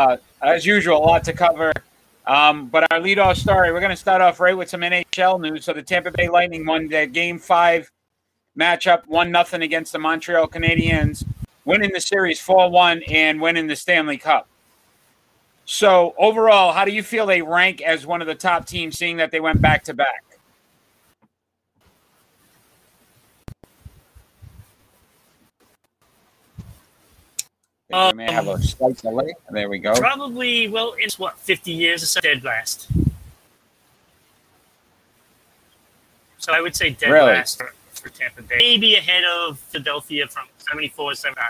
Uh, as usual, a lot to cover. Um, but our leadoff story, we're going to start off right with some NHL news. So the Tampa Bay Lightning won their Game Five matchup, one nothing against the Montreal Canadiens, winning the series four one and winning the Stanley Cup. So overall, how do you feel they rank as one of the top teams, seeing that they went back to back? Um, we may have a slight delay. There we go. Probably, well, it's what, 50 years or so dead last. So I would say dead Really? last for, for Tampa Bay. Maybe ahead of Philadelphia from 74 79.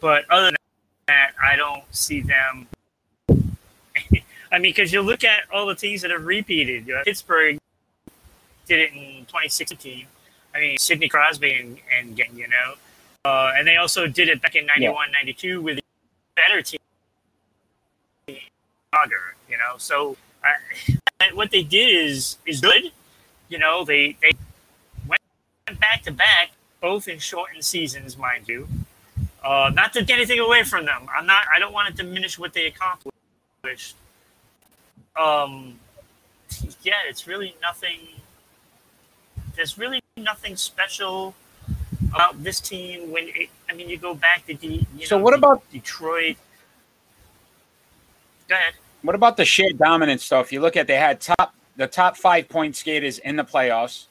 But other than that, I don't see them. I mean, because you look at all the teams that have repeated. You know, Pittsburgh did it in 2016. I mean, Sidney Crosby and, and you know. Uh, and they also did it back in 91, 92 with a better team. Chicago, You know, so uh, what they did is is good. You know, they they went back to back, both in shortened seasons, mind you. Uh, not to get anything away from them. I'm not. I don't want to diminish what they accomplished. Um, yeah, it's really nothing. There's really nothing special about this team. When it, I mean, you go back to the. You So know, what about Detroit? Go ahead. What about the sheer dominance stuff? If you look at they had top the top five point skaters in the playoffs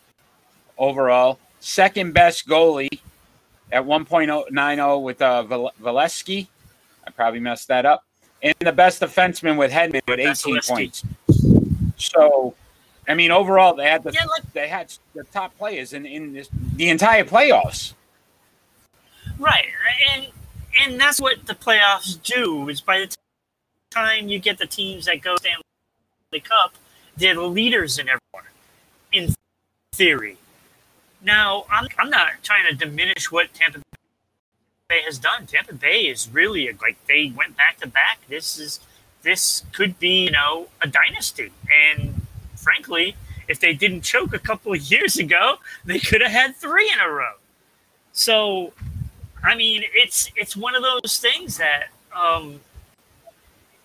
overall. Second best goalie at 1.90 with uh, Valesky. I probably messed that up. And the best defenseman with Hedman with 18 Vasilevskiy. points. So, I mean, overall, they had the Yeah, like- they had the top players in in this, the entire playoffs. Right, and and that's what the playoffs do. Is by the time you get the teams that go Stanley Cup, they're the leaders in everyone, in theory. Now, I'm I'm not trying to diminish what Tampa Bay has done. Tampa Bay is really a, like they went back to back. This is this could be you know a dynasty, and frankly, if they didn't choke a couple of years ago, they could have had three in a row. So I mean, it's it's one of those things that um,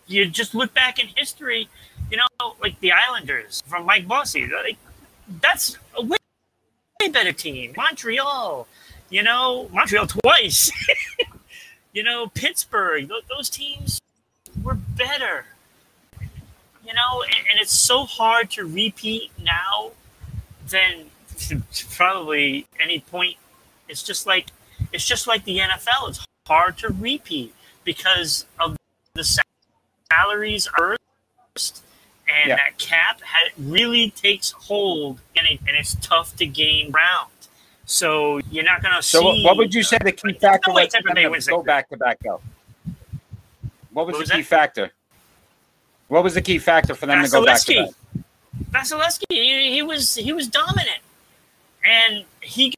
you just look back in history. You know, like the Islanders from Mike Bossy. Like that's a way, way better team. Montreal, you know, Montreal twice. you know, Pittsburgh. Th- those teams were better. You know, and, and it's so hard to repeat now than probably any point. It's just like it's just like the NFL. It's hard to repeat because of the salaries first, and Yeah. that cap ha really takes hold, and, it, and it's tough to gain ground. So you're not going to So, see. what, what would you say the key factor no was Tampa Bay wins go back to back though? What was What the was key that? factor? What was the key factor for them to go back to Vasilevskiy. back? Vasilevskiy, he, he was he was dominant, and he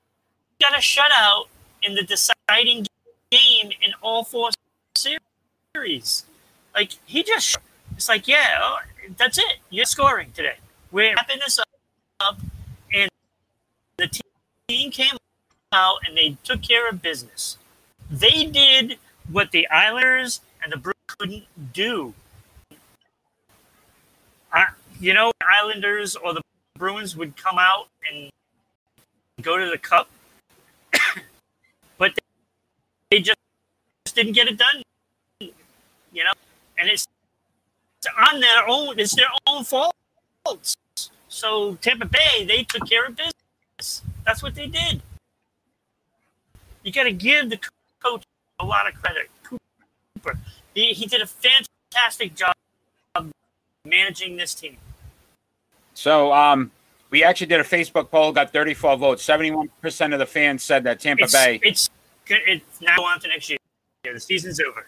got a shutout in the deciding game in all four series. Like he just, it's like yeah, oh, that's it. You're scoring today. We're wrapping this up, and the team came out and they took care of business. They did what the Islanders and the Bruins couldn't do. You know, Islanders or the Bruins would come out and go to the cup, but they, they just didn't get it done. You know, and it's on their own. It's their own fault. So Tampa Bay, they took care of business. That's what they did. You got to give the coach a lot of credit. Cooper, he, he did a fantastic job managing this team. So, um, we actually did a Facebook poll, got 34 votes. 71% of the fans said that Tampa It's, Bay. it's it's now on to next year. The season's over.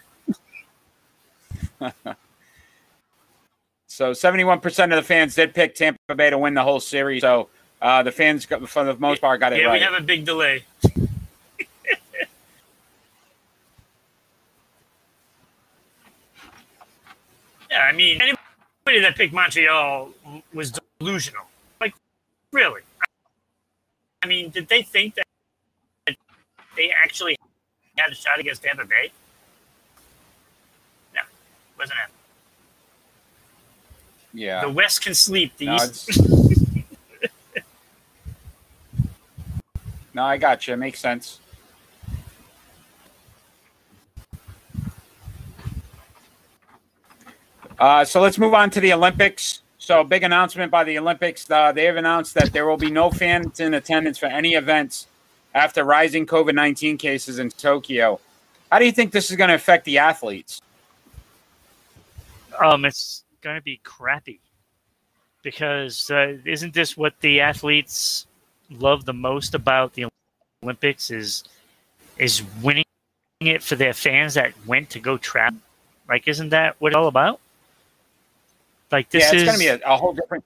So 71% of the fans did pick Tampa Bay to win the whole series. So uh, the fans, got, for the most part, got it yeah, right. we have a big delay. yeah, I mean, anybody that picked Montreal was delusional. Like, really? I mean, did they think that they actually had a shot against Tampa Bay? No, wasn't happening. yeah. The West can sleep. The No, East. no, I got you. It makes sense. Uh, so let's move on to the Olympics. So, big announcement by the Olympics. Uh, they have announced that there will be no fans in attendance for any events after rising COVID 19 cases in Tokyo. How do you think this is going to affect the athletes? Um, it's going to be crappy because uh, isn't this what the athletes love the most about the Olympics? Is is winning it for their fans that went to go travel? Like, isn't that what it's all about? Like this yeah, it's is going to be a, a whole different.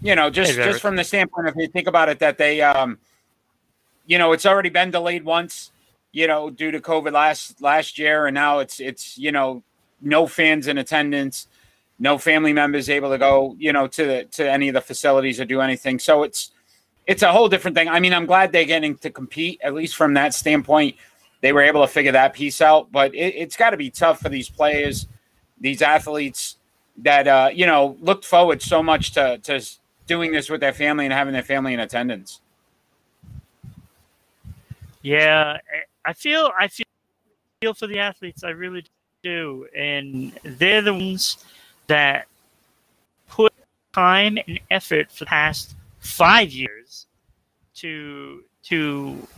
You know, just just from the standpoint of you think about it, that they, um, you know, it's already been delayed once, you know, due to COVID last last year, and now it's it's you know no fans in attendance, no family members able to go, you know, to the to any of the facilities or do anything. So it's it's a whole different thing. I mean, I'm glad they're getting to compete at least from that standpoint they were able to figure that piece out. But it, it's got to be tough for these players, these athletes that uh, you know looked forward so much to to doing this with their family and having their family in attendance. Yeah, I feel I feel feel for the athletes. I really do, and they're the ones that put time and effort for the past five years to to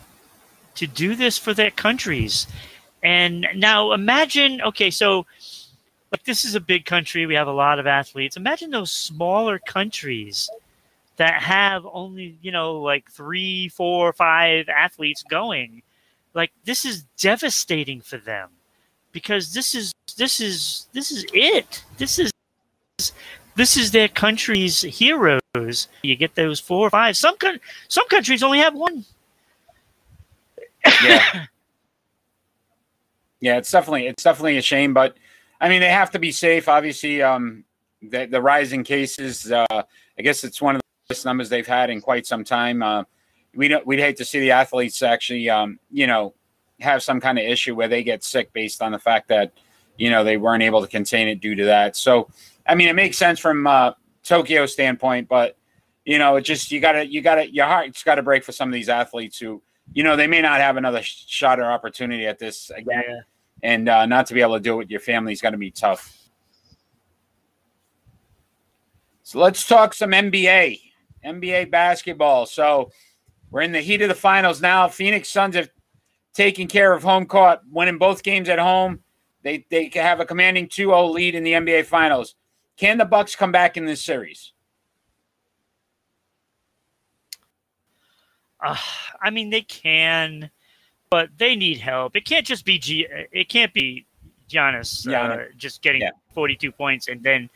to do this for their countries. And now imagine, okay, so like this is a big country. We have a lot of athletes. Imagine those smaller countries that have only you know like three four five athletes going like this is devastating for them because this is this is this is it this is this is their country's heroes you get those four or five some coun- some countries only have one Yeah. yeah, it's definitely it's definitely a shame, but I mean they have to be safe. Obviously, um, the the rising cases. Uh, I guess it's one of the highest numbers they've had in quite some time. Uh, we don't we'd hate to see the athletes actually, um, you know, have some kind of issue where they get sick based on the fact that you know they weren't able to contain it due to that. So, I mean, it makes sense from uh, Tokyo standpoint, but you know, it just you gotta you gotta your heart's got to break for some of these athletes who you know they may not have another shot or opportunity at this again, and uh, not to be able to do it with your family is going to be tough. So let's talk some NBA, NBA basketball. So we're in the heat of the finals now. Phoenix Suns have taken care of home court, winning both games at home. They they have a commanding 2-0 lead in the NBA finals. Can the Bucks come back in this series? Uh, i mean they can but they need help. It can't just be G- it can't be Giannis, uh, just getting Yeah. 42 points and then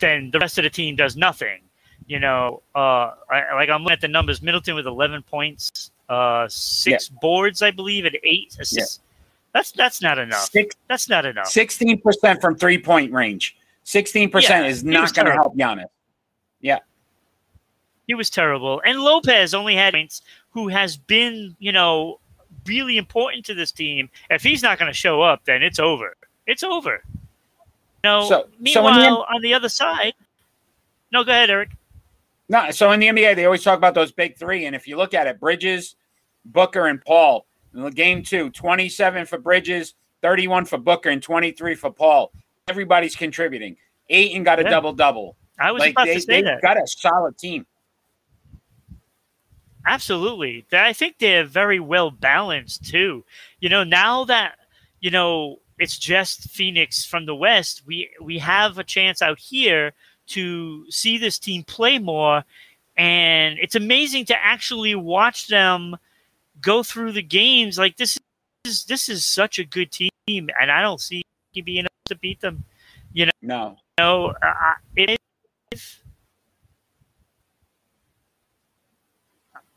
then the rest of the team does nothing. You know uh I, like i'm looking at the numbers. Middleton with 11 points uh six boards i believe and eight assists. That's that's not enough. Six, that's not enough. 16% from three point range. 16% is not going to help Giannis. Yeah, he was terrible. And Lopez only had points, who has been, you know, really important to this team. If he's not going to show up, then it's over. It's over. No. So- so meanwhile, in the on the other side, no, go ahead, Eric. No, so in the NBA, they always talk about those big three. And if you look at it, Bridges, Booker, and Paul, in the game two, 27 for Bridges, 31 for Booker, and 23 for Paul. Everybody's contributing. Ayton got a Yeah. double double. I was Like about they, to say they've that. got a solid team. Absolutely. I think they're very well balanced too. You know, now that you know it's just Phoenix from the West, we we have a chance out here to see this team play more and it's amazing to actually watch them go through the games like this is this is such a good team and I don't see being able to beat them. You know. No. No, uh, if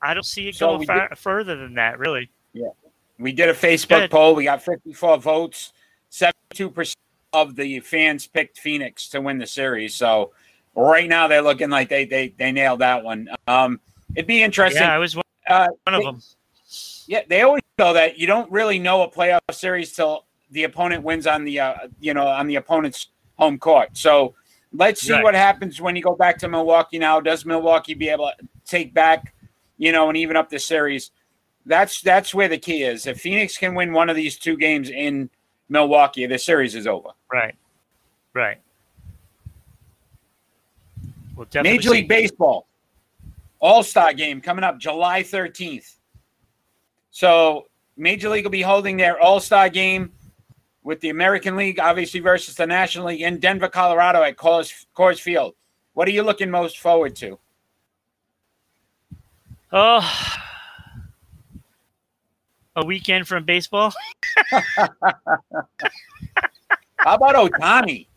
I don't see it So going far, further than that, really. Yeah. We did a Facebook poll. We got 54 votes. 72% of the fans picked Phoenix to win the series. So right now they're looking like they they, they nailed that one. Um, it'd be interesting. Yeah, I was one Uh, one of they- them. Yeah, they always know that you don't really know a playoff series till the opponent wins on the uh, you know on the opponent's home court. So let's see Right. what happens when you go back to Milwaukee now. Does Milwaukee be able to take back, you know, and even up the series? That's that's where the key is. If Phoenix can win one of these two games in Milwaukee, the series is over. Right, right. We'll Major League see- Baseball All Star Game coming up July 13th. So Major League will be holding their All Star Game with the American League, obviously versus the National League in Denver, Colorado at Coors, Coors Field. What are you looking most forward to? Oh, a weekend from baseball. How about Ohtani?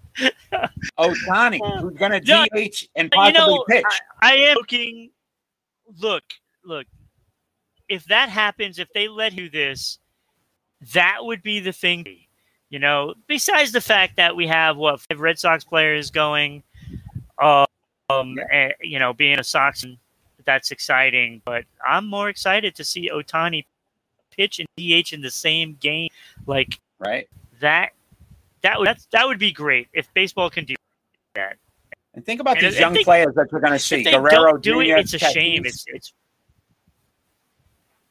Ohtani, who's going to Yeah, DH and But you possibly know, pitch. I, I am looking. Look, look. If that happens, if they let you this, that would be the thing. You know, besides the fact that we have what five Red Sox players going, um, and, you know, being a Sox, that's exciting. But I'm more excited to see Ohtani pitch and DH in the same game. Like right? that, that would that's, that would be great if baseball can do that. And think about And these young they- players that we're going to see. Guerrero don't it, Jr., it's a shame. It's it's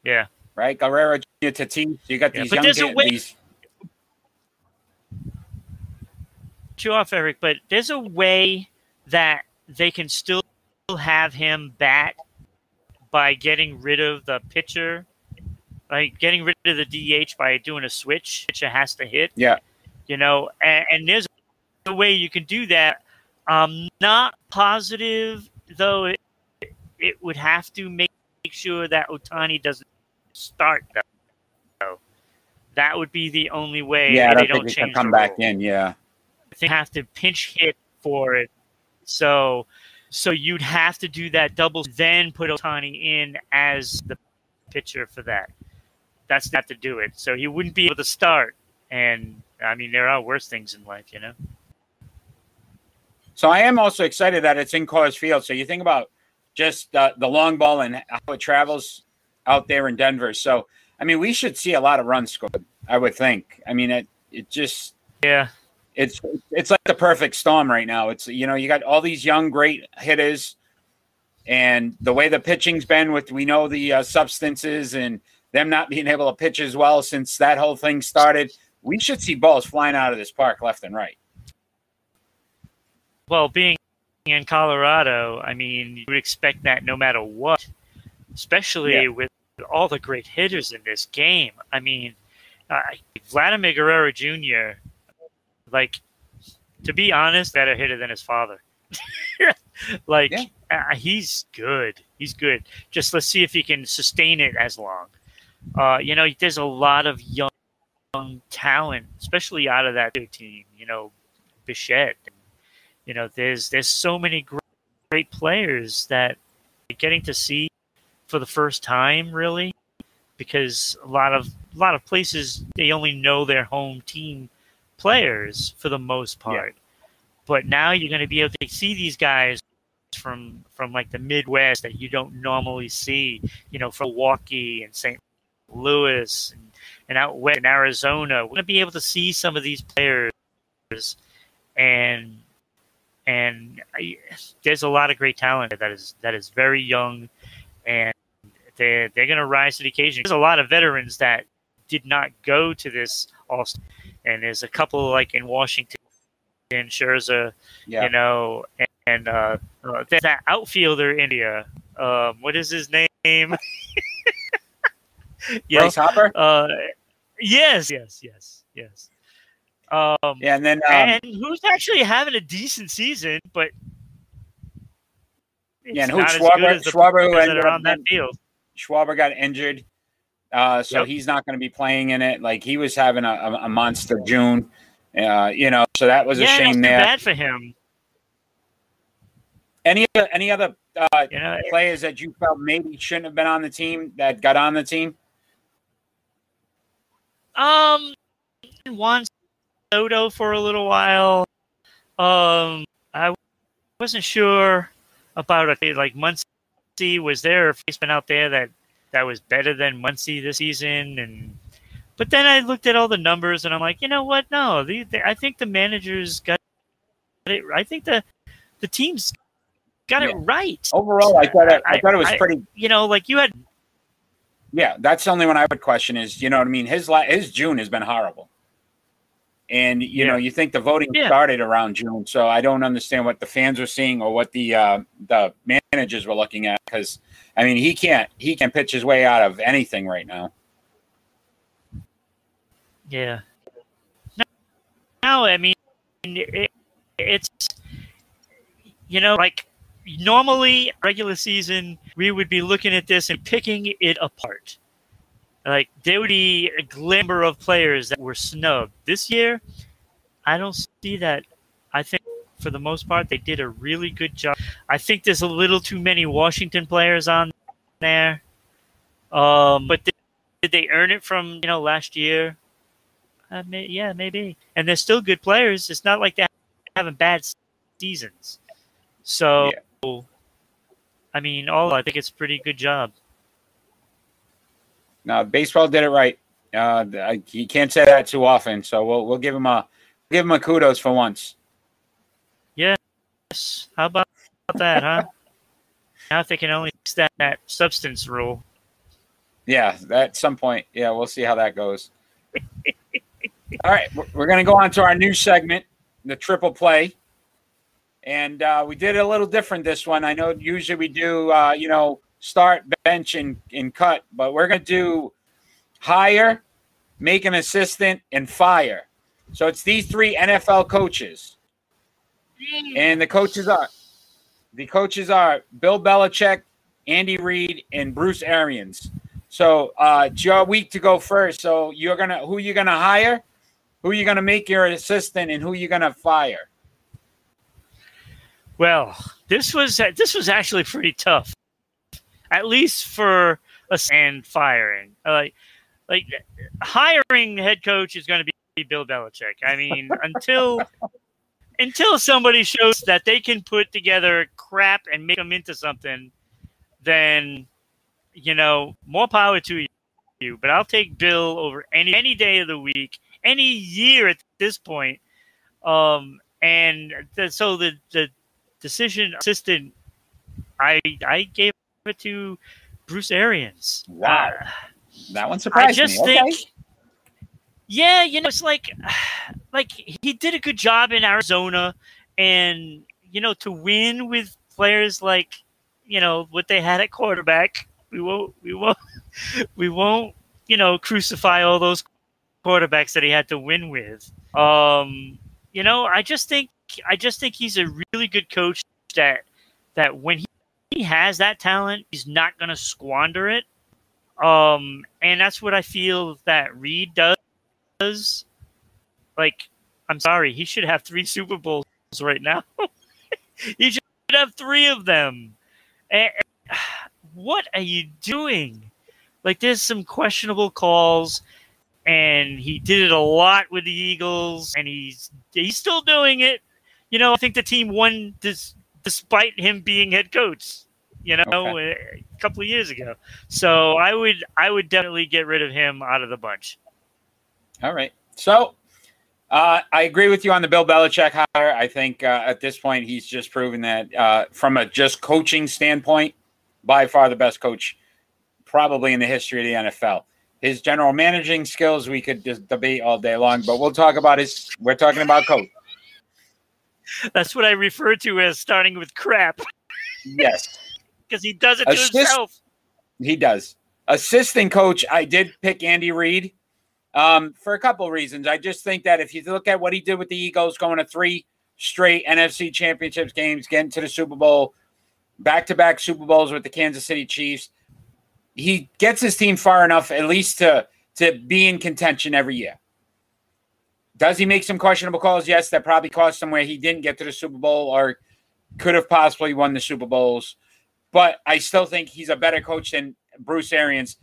yeah. right? Guerrero Jr., Tatis. You got Yeah, these but young there's a way- These, you off, Eric, but there's a way that they can still have him bat by getting rid of the pitcher, like getting rid of the DH by doing a switch. Pitcher has to hit. Yeah. You know, and, and there's a way you can do that. I'm not positive, though. It, it would have to make sure that Ohtani doesn't start. Though. That would be the only way. yeah, I they don't don't think change come the back in. Yeah. they have to pinch hit for it. So so you'd have to do that double, then put Ohtani in as the pitcher for that. That's not to do it. So he wouldn't be able to start. And I mean, there are worse things in life, you know. So I am also excited that it's in Coors Field. So you think about just uh, the long ball and how it travels out there in Denver. So I mean, we should see a lot of runs scored. I would think. I mean, it it just Yeah, it's it's like the perfect storm right now. It's you know you got all these young great hitters, and the way the pitching's been with we know the uh, substances and them not being able to pitch as well since that whole thing started. We should see balls flying out of this park left and right. well, being in Colorado, I mean, you would expect that no matter what, especially Yeah. with all the great hitters in this game. I mean, uh, Vladimir Guerrero Jr., like, to be honest, better hitter than his father. like, Yeah. uh, he's good. He's good. Just let's see if he can sustain it as long. Uh, you know, there's a lot of young, young talent, especially out of that team. You know, Bichette. You know, there's there's so many great, great players that getting to see for the first time, really, because a lot of a lot of places they only know their home team players for the most part. But now you're going to be able to see these guys from from like the Midwest that you don't normally see. You know, from Milwaukee and St. Louis and, and out west in Arizona. We're going to be able to see some of these players, and and I, there's a lot of great talent that is that is very young, and they're they're going to rise to the occasion. There's a lot of veterans that did not go to this all, and there's a couple like in Washington, Scherzer, Yeah. you know, and, and uh, uh, that outfielder India. Um, what is his name? yeah, Bryce Harper. uh, yes, yes, yes, yes. Um, Yeah, and then um, and who's actually having a decent season, but yeah, and who not as good Schwarber, as the Schwarber who that ended up on that field. Schwarber got injured. Uh, so Yep. he's not going to be playing in it. Like he was having a, a, a monster June. Uh, you know, so that was a shame there. bad for him. Any other any other uh, You know, players that you felt maybe shouldn't have been on the team that got on the team? Um, Juan Soto for a little while. Um, I wasn't sure about a like Muncy. Was there a been out there that that was better than Muncy this season? And but then I looked at all the numbers and I'm like, you know what? No, the, the, I think the managers got it. I think the the teams got it right. Overall, I thought it, I, I- thought it was I- pretty. You know, like you had Yeah, that's the only one I would question. Is you know what I mean? His la- his June has been horrible, and you know you think the voting Yeah. started around June, so I don't understand what the fans were seeing or what the uh, the managers were looking at. Because I mean, he can't he can pitch his way out of anything right now. Yeah. No, no I mean, it, it's, you know, like normally regular season, we would be looking at this and picking it apart. Like there would be a glimmer of players that were snubbed. This year, I don't see that. I think for the most part, they did a really good job. I think there's a little too many Washington players on there. Um, but did, did they earn it from you know last year? Uh, may, yeah, maybe. And they're still good players. It's not like they're having bad seasons. So, I mean, all I think it's pretty good job. No, baseball did it right. Uh, I, you can't say that too often, so we'll we'll give him a give him a kudos for once. Yes. How about that, huh? now if they can only that, that substance rule. Yeah, at some point. Yeah, we'll see how that goes. All right, we're- we're going to go on to our new segment, the triple play. And uh, we did it a little different this one. I know usually we do, uh, you know, start, bench, and, and cut, but we're going to do hire, make an assistant, and fire. So it's these three NFL coaches. And the coaches are the coaches are Bill Belichick, Andy Reid, and Bruce Arians. So uh, it's your week to go first. So you're gonna who you gonna hire, who you gonna make your assistant, and who you gonna fire. Well, this was this was actually pretty tough, at least for a and firing. Like, like hiring head coach is going to be Bill Belichick. I mean, until until somebody shows that they can put together crap and make them into something, then you know more power to you. But I'll take Bill over any any day of the week, any year at this point. Um, and the, so the the decision assistant, I I gave it to Bruce Arians. Wow. Uh, That one surprised I just me. think, Okay. yeah, you know, it's like, like he did a good job in Arizona, and you know, to win with players like, you know, what they had at quarterback, we won't, we won't, we won't, you know, crucify all those quarterbacks that he had to win with. Um, you know, I just think, I just think he's a really good coach that, that when he, he has that talent, he's not going to squander it. Um, and that's what I feel that Reid does. Like, I'm sorry, he should have three Super Bowls right now. he should have three of them. And, what are you doing? Like, there's some questionable calls, and he did it a lot with the Eagles, and he's he's still doing it. You know, I think the team won this despite him being head coach. You know, Okay. a couple of years ago. So I would I would definitely get rid of him out of the bunch. All right. So uh, I agree with you on the Bill Belichick hire. I think uh, at this point he's just proven that uh, from a just coaching standpoint, by far the best coach probably in the history of the NFL. His general managing skills we could just debate all day long, but we'll talk about his. We're talking about coach. That's what I refer to as starting with crap Yes, because he does it to Assist- himself. he does. Assistant coach, I did pick Andy Reid um, for a couple of reasons. I just think that if you look at what he did with the Eagles, going to three straight NFC championships games, getting to the Super Bowl, back to back Super Bowls with the Kansas City Chiefs, he gets his team far enough at least to to be in contention every year. Does he make some questionable calls? Yes, that probably cost him where he didn't get to the Super Bowl or could have possibly won the Super Bowls. But I still think he's a better coach than Bruce Arians.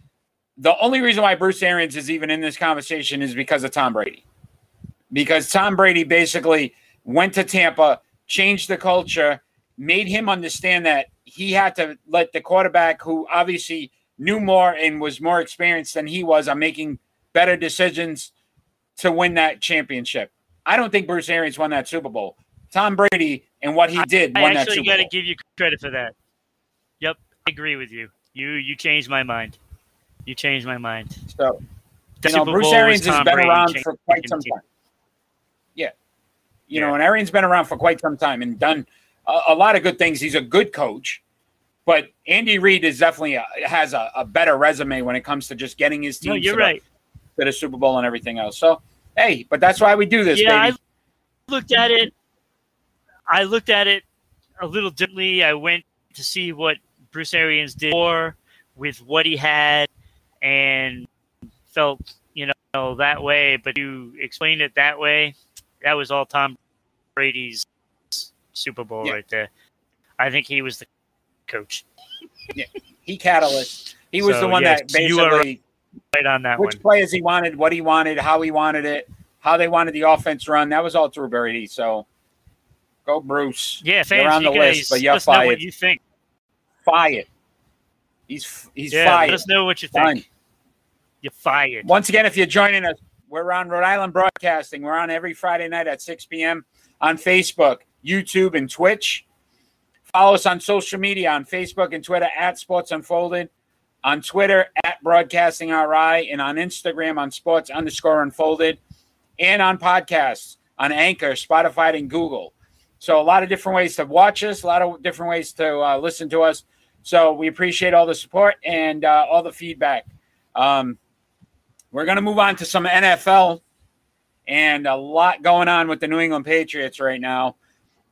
The only reason why Bruce Arians is even in this conversation is because of Tom Brady. Because Tom Brady basically went to Tampa, changed the culture, made him understand that he had to let the quarterback, who obviously knew more and was more experienced than he was on making better decisions to win that championship. I don't think Bruce Arians won that Super Bowl. Tom Brady and what he did I won that actually got to give you credit for that. Yep, I agree with you. You you changed my mind. You changed my mind. So you know, Bruce Bowl Arians has been Brady around for quite some team. time. Yeah, you Yeah. know, and Arians been around for quite some time and done a, a lot of good things. He's a good coach, but Andy Reid is definitely a, has a, a better resume when it comes to just getting his team No, you're to, the- right. to the Super Bowl and everything else. So hey, but that's why we do this, Yeah, baby. I looked at it. I looked at it a little differently. I went to see what Bruce Arians did with what he had, and felt you know that way. But you explained it that way. That was all Tom Brady's Super Bowl Yeah. right there. I think he was the coach he catalyst. He was So, the one yes, that basically right on that which one. players he wanted, what he wanted, how he wanted it, how they wanted the offense run. That was all through Brady. So go Bruce. Yeah, You're fans, on you the guys list, but you're us know fired. what you think. Fired. He's he's Yeah, Let us know what you think. You're fired. Once again, if you're joining us, we're on Rhode Island Broadcasting. We're on every Friday night at 6 p.m. on Facebook, YouTube, and Twitch. Follow us on social media on Facebook and Twitter at Sports Unfolded, on Twitter at Broadcasting RI, and on Instagram on Sports underscore Unfolded, and on podcasts on Anchor, Spotify, and Google. So a lot of different ways to watch us, a lot of different ways to uh, listen to us. So we appreciate all the support and uh, all the feedback. Um, we're going to move on to some NFL and a lot going on with the New England Patriots right now.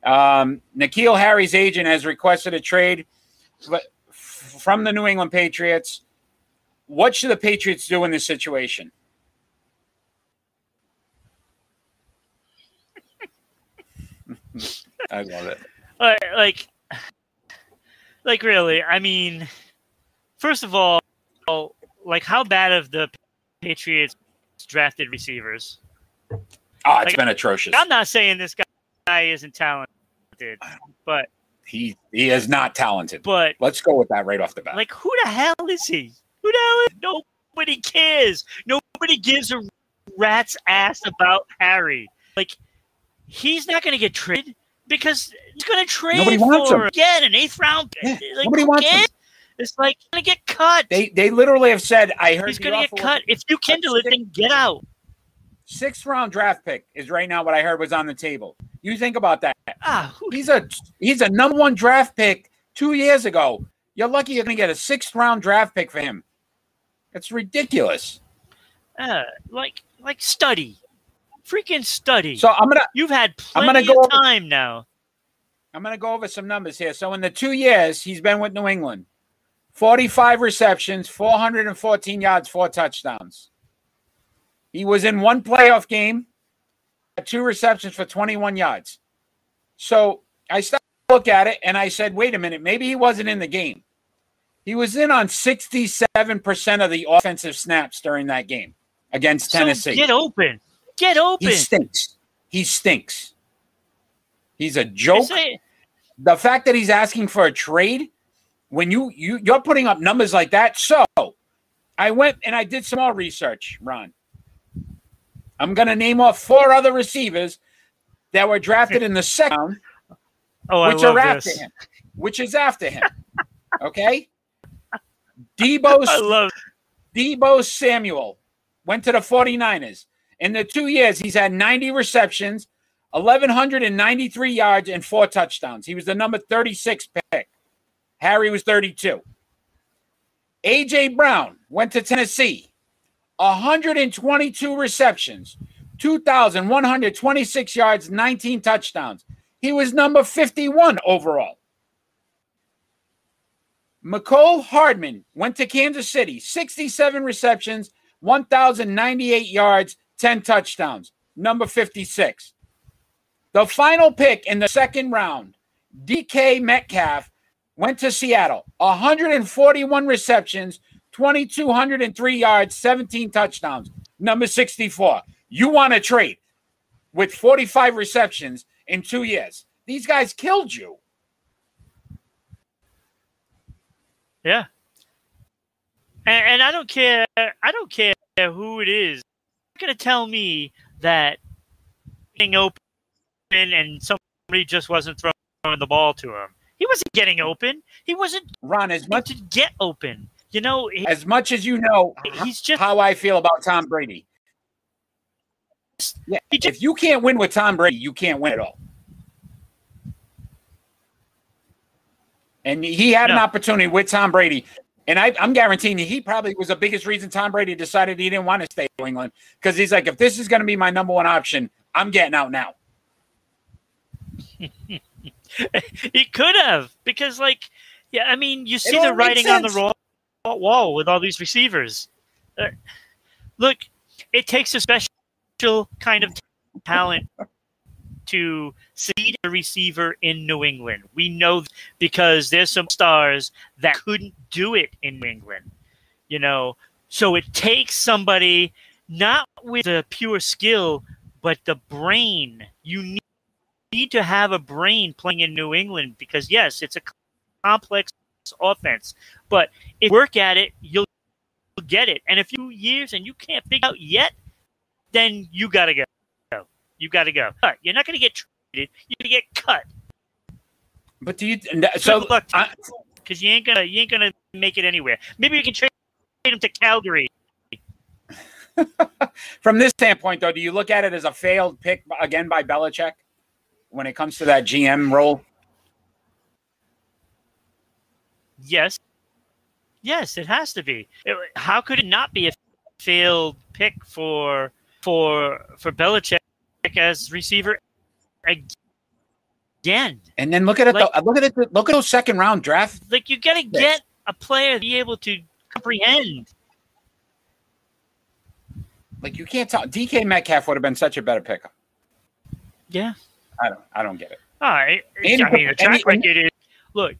Um, N'Keal Harry's agent has requested a trade but from the New England Patriots. What should the Patriots do in this situation? I love it. like, like, like really. I mean, first of all, like how bad of the Patriots drafted receivers? Oh, it's Like, been atrocious. I'm not saying this guy, guy isn't talented, but He he is not talented. but Let's go with that right off the bat. like who the hell is he? Who the hell is? Nobody cares. Nobody gives a rat's ass about Harry. Like he's not going to get traded because he's going to trade Nobody wants for him. again an eighth round. Yeah, like, nobody wants him. It's like going to get cut. They they literally have said I heard He's going to get cut. If you kindle it, then get out. Sixth round draft pick is right now what I heard was on the table. You think about that. Ah, He's a he's a number one draft pick two years ago. You're lucky you're gonna get a sixth round draft pick for him. It's ridiculous. uh, like like study, freaking study. So I'm gonna You've had I'm plenty gonna go of over- time now. I'm gonna go over some numbers here. So in the two years he's been with New England, 45 receptions, 414 yards, four touchdowns. He was in one playoff game, two receptions for 21 yards. So I started to look at it and I said, wait a minute, maybe he wasn't in the game. He was in on 67% of the offensive snaps during that game against So Tennessee. get open. Get open. he stinks. He stinks. He's a joke the fact that he's asking for a trade when you you you're putting up numbers like that so i went and i did some more research ron i'm going to name off four other receivers that were drafted in the second round oh, I which love are after this. him which is after him okay deebo I love. Deebo Samuel went to the 49ers. In the two years, he's had 90 receptions, 1,193 yards, and four touchdowns. He was the number 36 pick. Harry was 32. A.J. Brown went to Tennessee, 122 receptions, 2,126 yards, 19 touchdowns. He was number 51 overall. Mecole Hardman went to Kansas City, 67 receptions, 1,098 yards, 10 touchdowns. Number 56. The final pick in the second round, DK Metcalf went to Seattle, 141 receptions, 2,203 yards, 17 touchdowns. Number 64. You want to trade with 45 receptions in two years. These guys killed you. Yeah. And, and I don't care. I don't care who it is. You're gonna tell me that getting open and somebody just wasn't throwing the ball to him. He wasn't getting open. He wasn't Ron, as much to get open. You know, he- as much as you know he's just how I feel about Tom Brady. Yeah, just- if you can't win with Tom Brady, you can't win at all. And he had an opportunity with Tom Brady. And I, I'm guaranteeing you, he probably was the biggest reason Tom Brady decided he didn't want to stay in England because he's like, if this is going to be my number one option, I'm getting out now. he could have because, like, yeah, I mean, you see the writing on the sense. Ro- wall with all these receivers. Uh, look, it takes a special kind of talent to seed a receiver in New England. We know because there's some stars that couldn't do it in New England. You know, so it takes somebody not with the pure skill, but the brain. You need to have a brain playing in New England because yes, it's a complex offense, but if you work at it, you'll get it. And if you years and you can't figure out yet, then you gotta go. You gotta go. Cut. You're not gonna get traded. You're gonna get cut But do you? So because you ain't gonna you ain't gonna make it anywhere. Maybe you can trade him to Calgary. from this standpoint, though, do you look at it as a failed pick again by Belichick when it comes to that GM role? Yes, yes, it has to be. It- how could it not be a failed pick for for for Belichick as receiver again? And then look at it. Like- though, look at it. Look at those second round draft. Like you got to get a player to be able to comprehend. Like you can't tell. DK Metcalf would have been such a better pickup. Yeah. I don't. I don't get it. All right. And- I mean, the track record is look.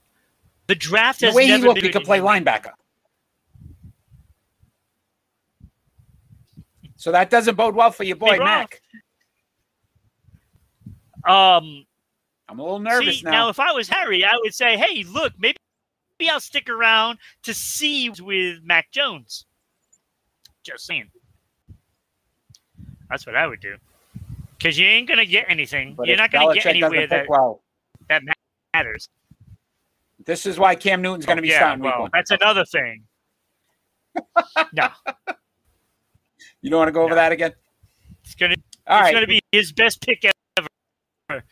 The draft The has way he looked, been he could play linebacker. So that doesn't bode well for your boy Hey, Mac. Um, I'm a little nervous see, now. if I was Harry, I would say, "Hey, look, maybe, maybe I'll stick around to see with Mac Jones." Just saying. That's what I would do. Because you ain't gonna get anything. But You're not gonna get Belichick doesn't anywhere that, well. that matters. This is why Cam Newton's going to be yeah, starting well, one. that's another thing. no, You don't want to go over No. that again? it's All it's right. gonna be his best pick ever.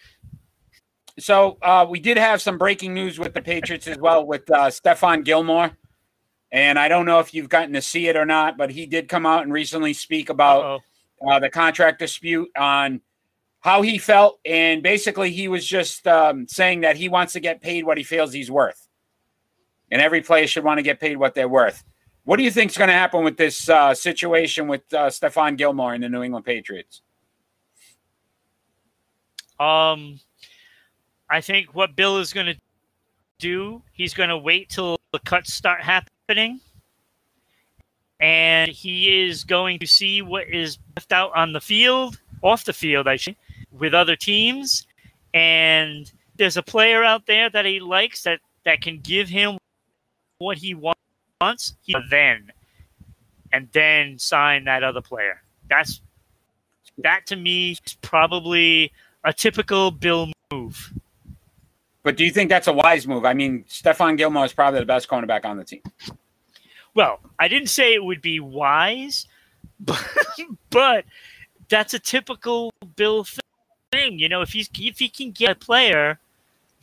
So uh, we did have some breaking news with the Patriots as well with uh, Stephon Gilmore. And I don't know if you've gotten to see it or not, but he did come out and recently speak about uh, the contract dispute on how he felt. And basically, he was just um, saying that he wants to get paid what he feels he's worth. And every player should want to get paid what they're worth. What do you think is going to happen with this uh, situation with uh, Stephon Gilmore and the New England Patriots? Um, I think what Bill is going to do, he's going to wait till the cuts start happening, and he is going to see what is left out on the field, off the field, I should, with other teams, and there's a player out there that he likes that that can give him what he wants. He then, and then sign that other player. That's that to me is probably a typical Bill move. But do you think that's a wise move? I mean, Stephon Gilmore is probably the best cornerback on the team. Well, I didn't say it would be wise, but, but that's a typical Bill thing. You know, if he's if he can get a player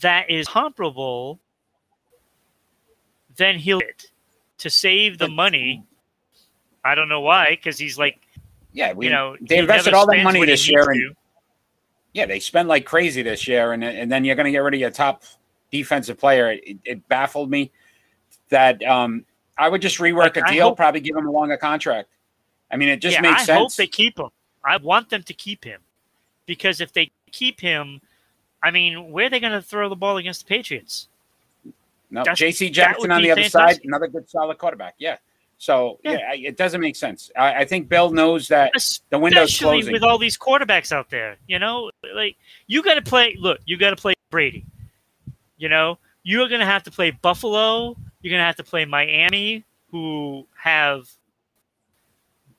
that is comparable, then he'll it to save the money. I don't know why, because he's like, Yeah, we, you know, they invested all that money this year, and yeah, they spent like crazy this year, and and then you're going to get rid of your top defensive player. It, it baffled me that um, I would just rework Like, a I deal, hope- probably give him a longer contract. I mean, it just yeah, makes I sense. hope they keep him. I want them to keep him because if they keep him, I mean, where are they going to throw the ball against the Patriots? No, That's- J.C. Jackson on the other side, another good solid quarterback. Yeah. So yeah, Yeah. it doesn't make sense. I, I think Bill knows that the window's Especially closing. with all these quarterbacks out there, you know, like you got to play. Look, you got to play Brady. You know, you're going to have to play Buffalo. You're going to have to play Miami, who have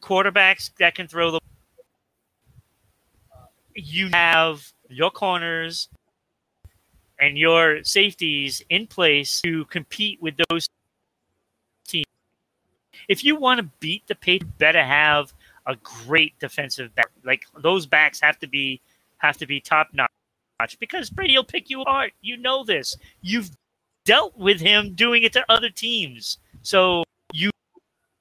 quarterbacks that can throw the. You have your corners and your safeties in place to compete with those teams. If you want to beat the Patriots, you better have a great defensive back. Like those backs have to be have to be top notch because Brady will pick you apart. You know this. You've dealt with him doing it to other teams. So you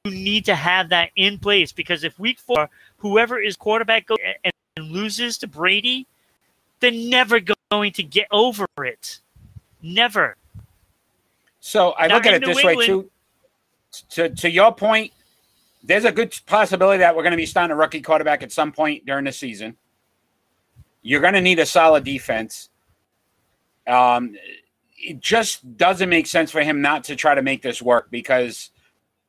you need to have that in place because if week four, whoever is quarterback goes and, and loses to Brady, they're never going to get over it. Never. So I Now, look at it New this way too. To to your point, there's a good possibility that we're going to be starting a rookie quarterback at some point during the season. You're going to need a solid defense. Um, it just doesn't make sense for him not to try to make this work because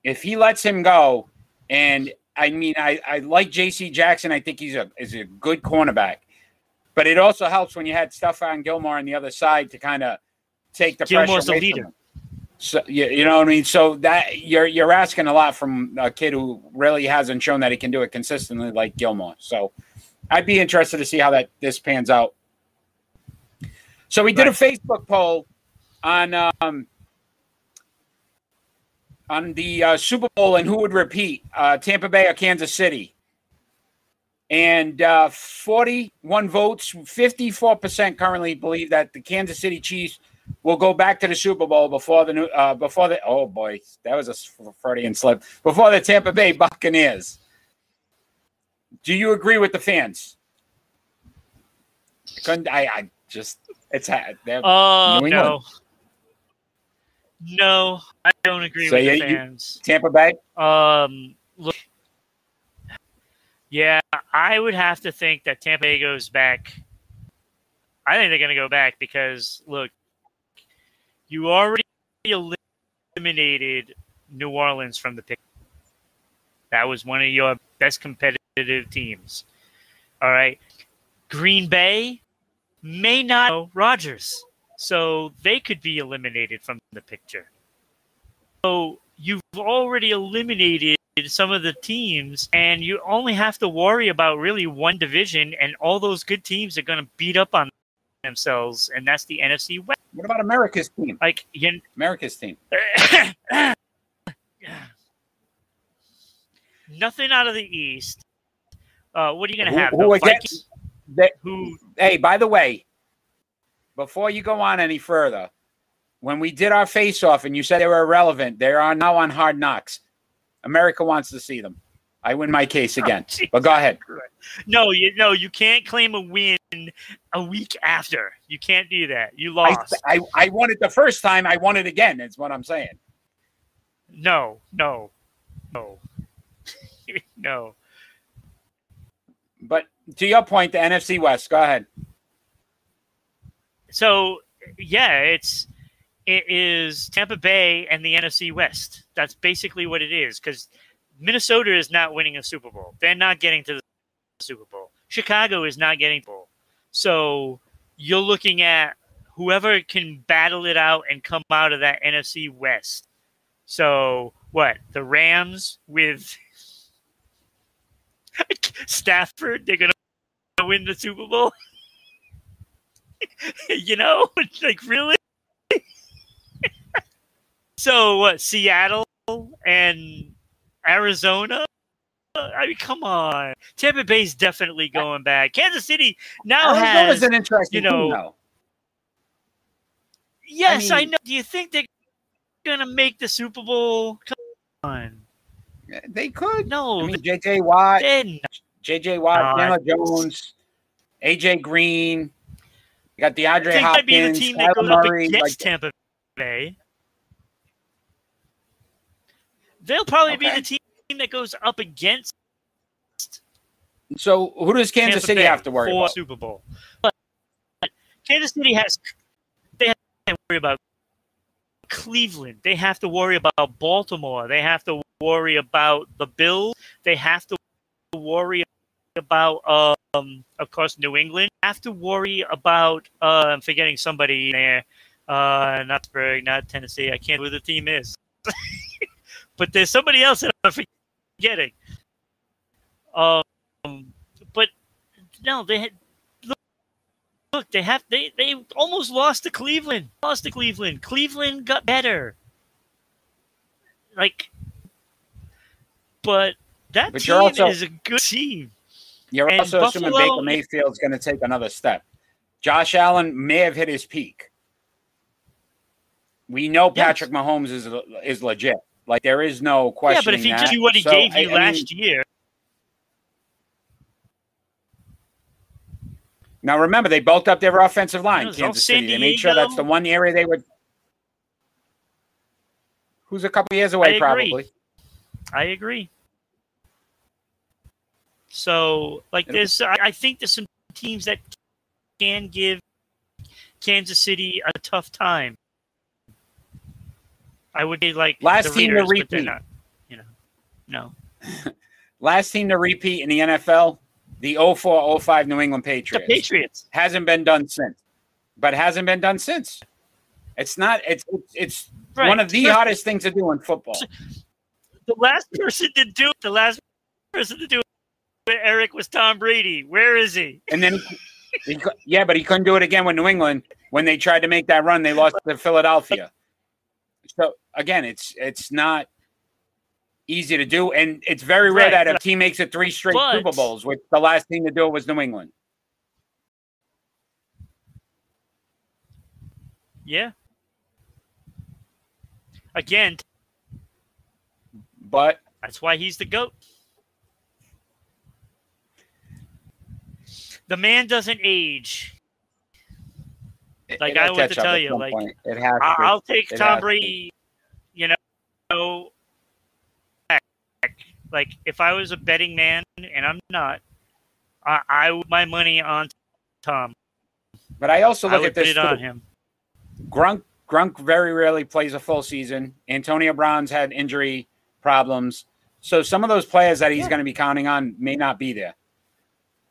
if he lets him go, and I mean, I, I like J.C. Jackson. I think he's a is a good cornerback, but it also helps when you had Stephon Gilmore on the other side to kind of take the Gilmore's pressure the away leader. So you, you know what I mean. So that you're you're asking a lot from a kid who really hasn't shown that he can do it consistently like Gilmore. So I'd be interested to see how that this pans out. So we did a Facebook poll on um, on the uh, Super Bowl and who would repeat, uh, Tampa Bay or Kansas City. And uh, 41 votes, 54% currently believe that the Kansas City Chiefs will go back to the Super Bowl before the new, uh, before the oh boy, that was a Freudian slip before the Tampa Bay Buccaneers. Do you agree with the fans? Couldn't I? I just it's had. Oh no. No, I don't agree So, with yeah, the you- fans. Tampa Bay. Um, look, yeah, I would have to think that Tampa Bay goes back. I think they're going to go back because look, you already eliminated New Orleans from the pick. That was one of your best competitive teams. All right, Green Bay may not know Rodgers, so they could be eliminated from the picture. So you've already eliminated some of the teams, and you only have to worry about really one division, and all those good teams are going to beat up on themselves, and that's the NFC West. What about America's team? Like, you, America's team. nothing out of the East. Uh, what are you going to have? who against- Vikings, They, who hey, by the way, before you go on any further, when we did our face off and you said they were irrelevant, they are now on hard knocks. America wants to see them. I win my case oh, again. Oh, But go ahead. no, you no, you can't claim a win a week after. You can't do that. You I, lost. I, I won it the first time. I won it again. Is what I'm saying. No, no, no, no. But to your point, the NFC West. Go ahead. So yeah, it's it is Tampa Bay and the NFC West. That's basically what it is because Minnesota is not winning a Super Bowl. They're not getting to the Super Bowl. Chicago is not getting Bowl. So you're looking at whoever can battle it out and come out of that NFC West. So what? The Rams with Stafford, they're gonna win the Super Bowl. you know, like really. so what? Seattle and Arizona. I mean, come on. Tampa Bay's definitely going back. Kansas City now Arizona's has. an interesting you know, team. Yes, I, mean- know. Do you think they're gonna make the Super Bowl? Come on. They could. No, I mean, J.J. Watt. J.J. Watt, Chandler Jones, A.J. Green. You got DeAndre I think that'd be the Hopkins, team that goes up against Like, Tampa Bay. They'll probably Okay. be the team that goes up against So who does Kansas Tampa City Bay have to worry for about? Super Bowl. But Kansas City has they have to worry about Cleveland. They have to worry about Baltimore. They have to worry about the Bills. They have to worry about um of course New England. Have to worry about uh I'm forgetting somebody there. Uh not Pittsburgh, not Tennessee. I can't know who the team is. but there's somebody else that I'm forgetting. Um but no, they had look, look they have they they almost lost to Cleveland. Lost to Cleveland. Cleveland got better. Like but that But team also- is a good team. You're And also assuming Buffalo- Baker Mayfield's going to take another step. Josh Allen may have hit his peak. We know Yes. Patrick Mahomes is is legit. Like there is no question. Yeah, but if he just do what he gave you last year, Now remember, they bulked up their offensive line. Kansas City. They made sure that's the one area they would. Who's a couple years away, I probably. I agree. So, like this, I, I think there's some teams that can give Kansas City a tough time. I would be like Last team to Raiders, but repeat. not. You know, no. Last team to repeat in the NFL, the 04-05 New England Patriots. The Patriots. Hasn't been done since, but hasn't been done since. It's not. It's it's, Right. one of the hottest things to do in football. The last person to do it, the last person to do it, Eric was Tom Brady. Where is he? And then, he, yeah, but he couldn't do it again with New England when they tried to make that run. They lost to Philadelphia. So again, it's it's not easy to do, and it's very rare Right. that a team makes it three straight But- Super Bowls. Which the last team to do it was New England. Yeah. Again, But That's why he's the GOAT. The man doesn't age. Like I it'll want to tell you, like, point. it has I- to. I'll take Tom has to. Brady, you know, back. like if I was a betting man, and I'm not, I, I would my money on Tom. But I also I look would at this. it on him. Gronk Gronk very rarely plays a full season. Antonio Brown's had injury problems. So some of those players that he's Yeah. going to be counting on may not be there.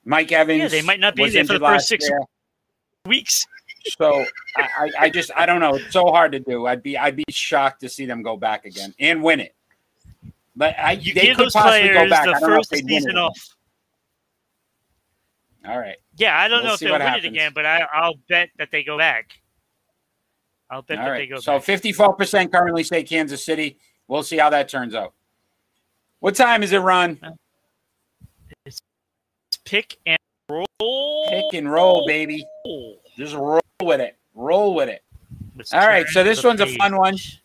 Mike Evans. Yeah, they might not be there for the first six year. weeks. So I, I, just I don't know. It's so hard to do. I'd be I'd be shocked to see them go back again and win it. But I You they could possibly go back. the I don't know if first they'd win it season off. All right. Yeah, I don't We'll know if they'll win happens. it again, but I, I'll bet that they go back. I'll bet All that right. they go back. So fifty-four percent currently say Kansas City. We'll see how that turns out. What time is it, Ron? Pick and roll. Pick and roll, baby. Just roll with it. Roll with it. Let's All right, so this one's a fun one. page.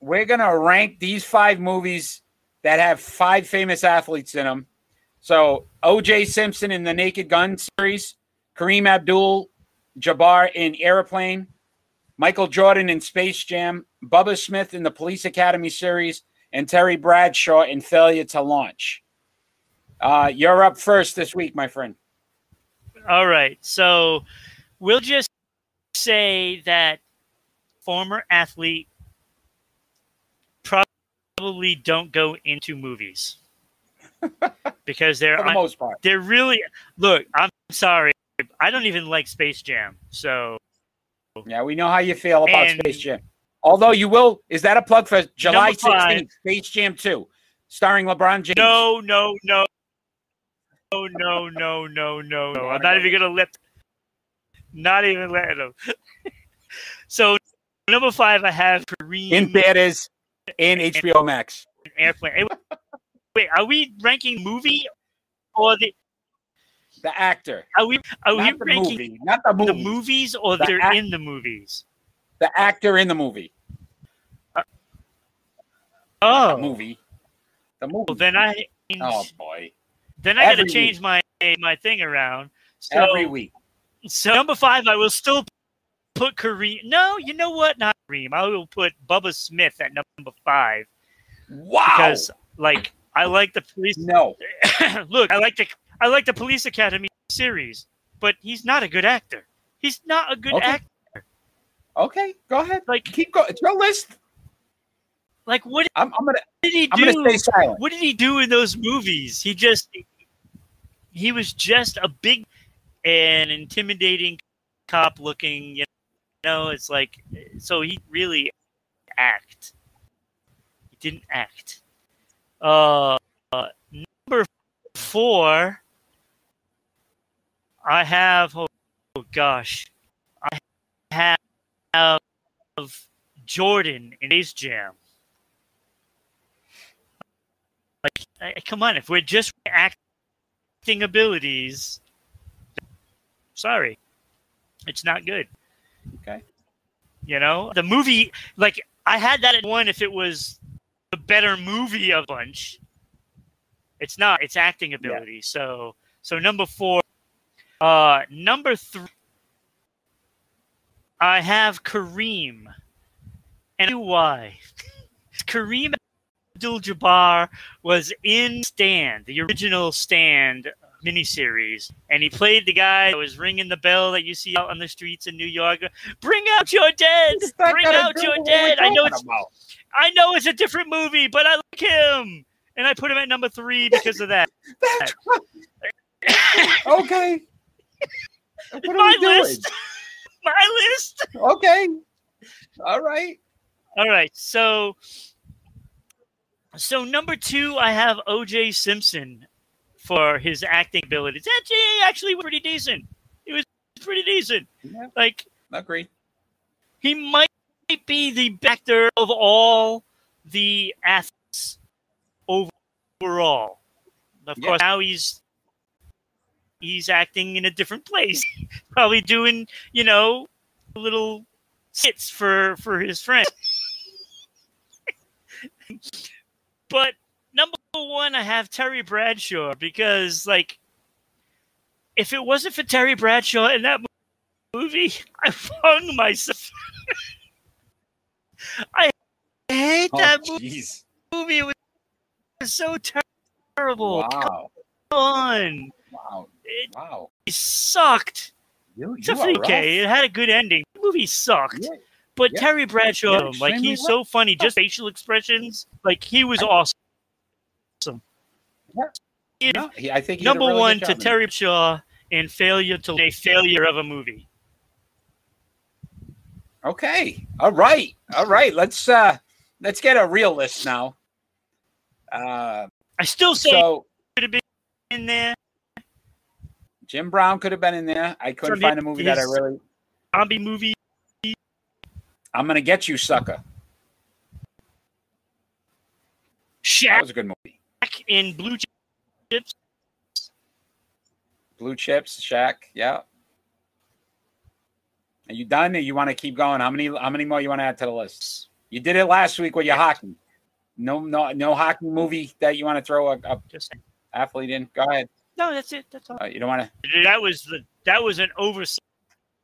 We're gonna rank these five movies that have five famous athletes in them. So O.J. Simpson in the Naked Gun series, Kareem Abdul-Jabbar in Airplane, Michael Jordan in Space Jam, Bubba Smith in the Police Academy series, and Terry Bradshaw in Failure to Launch. Uh, you're up first this week, my friend. All right. So we'll just say that former athlete probably don't go into movies because they're For the most part. they're really look. I'm sorry. I don't even like Space Jam. So Yeah, we know how you feel about And- Space Jam. Although you will, is that a plug for July Number five. 16th, Space Jam 2, starring LeBron James? no, no, no, no, no, no, no, no, no. I'm not even gonna let. Not even letting them. so number five, I have Kareem In theaters and HBO Max. Airplane. Wait, are we ranking movie or the? The actor. Are we are we not the ranking movie. Not the movie. the movies or The they're act- in the movies? The actor in the movie. Uh, oh, The movie. The movie. well, then I oh, boy. Then I got to change my my thing around. So, Every week. so number five, I will still put Kareem. No, you know what? Not Kareem. I will put Bubba Smith at number five. Wow. because like I like the police. no. Look, I like the I like the Police Academy series, but he's not a good actor. He's not a good Okay. actor. Okay, go ahead. Like Keep going. It's your list. like what I'm, I'm gonna What did he I'm do? gonna stay silent. what did he do in those movies? He just he was just a big and intimidating cop looking, you know, it's like so he really act. He didn't act. Uh, uh number 4 I have oh, oh gosh. I have Jordan in Ace Jam. Like, I- come on, if we're just acting abilities, sorry, it's not good. Okay. You know, the movie, like, I had that at one if it was the better movie of bunch. It's not. It's acting ability. So, so number four. Uh, number three. I have Kareem, and why. Kareem Abdul-Jabbar was in Stand, the original Stand miniseries, and he played the guy that was ringing the bell that you see out on the streets in New York. Bring out your dead! Bring out your dead! I know it's about? I know it's a different movie, but I like him, and I put him at number three because of that. That's okay. What are My we doing? list. My list. Okay. All right. All right, so so number two, I have O.J. Simpson for his acting ability. abilities. Actually, actually, pretty decent. He was pretty decent. Yeah, Like agree. he might be the actor of all the athletes overall. Of Yeah. course, now he's he's acting in a different place, probably doing you know little skits for for his friend. but number one, I have Terry Bradshaw because like if it wasn't for Terry Bradshaw in that movie, I hung myself. I hate Oh, that movie. jeez. It was so terrible. Wow. Come on. Wow. It Wow. sucked. You, Except for okay, it had a good ending. The movie sucked. Yeah. But Yeah. Terry Bradshaw, Yeah, like he's so funny, just facial expressions, like he was awesome. Give No, he, I think he did a number really one to. Terry Bradshaw in failure to a failure of a movie. Okay. All right. All right. Let's uh let's get a real list now. Uh I still say so could have been in there. Jim Brown could have been in there. I couldn't find a movie that I really Zombie movie. I'm gonna get you, sucker. That was a good movie. in Blue Chips. Blue Chips, Shaq. Yeah. Are you done? Or you want to keep going? How many? How many more you want to add to the list? You did it last week with your hockey. No, no, no hockey movie that you want to throw a, a Just athlete in. Go ahead. No, that's it. That's all. Uh, you don't want to. That was the that was an oversight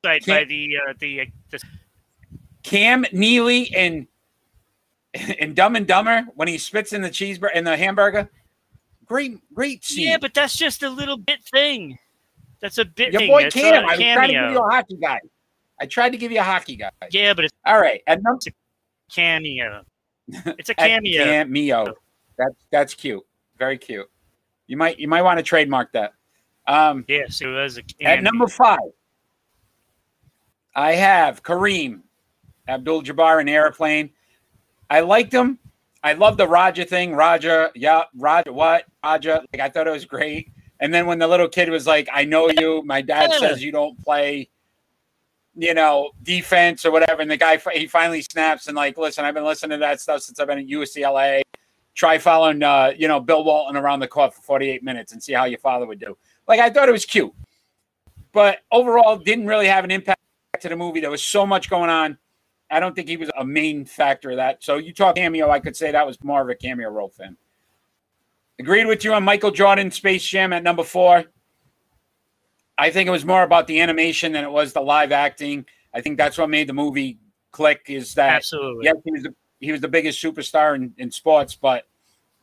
by Can't- the uh, the, uh, the Cam Neely and and Dumb and Dumber when he spits in the cheeseburger in the hamburger. Great, great scene. yeah, but that's just a little bit thing. That's a bit your thing. boy It's Cam. I was trying to give you a hockey guy. I tried to give you a hockey guy. Yeah, but it's All right, at number a cameo. It's a cameo. cameo. That's that's cute. Very cute. You might you might want to trademark that. Um, Yes, it was a cameo. at number five, I have Kareem Abdul-Jabbar in Airplane. I liked him. I love the Roger thing. Roger, yeah, Roger, what? Roger. Like I thought it was great. And then when the little kid was like, "I know you. My dad says you don't play." You know, defense or whatever, and the guy he finally snaps and like, listen, I've been listening to that stuff since I've been at UCLA. Try following, uh, you know, Bill Walton around the court for 48 minutes and see how your father would do. Like I thought it was cute, but overall didn't really have an impact to the movie. There was so much going on. I don't think he was a main factor of that. So you talk cameo, I could say that was more of a cameo role for him. Agreed with you on Michael Jordan Space Jam at number four. I think it was more about the animation than it was the live acting. I think that's what made the movie click. Is that Absolutely. yes, he was a, he was the biggest superstar in, in sports, but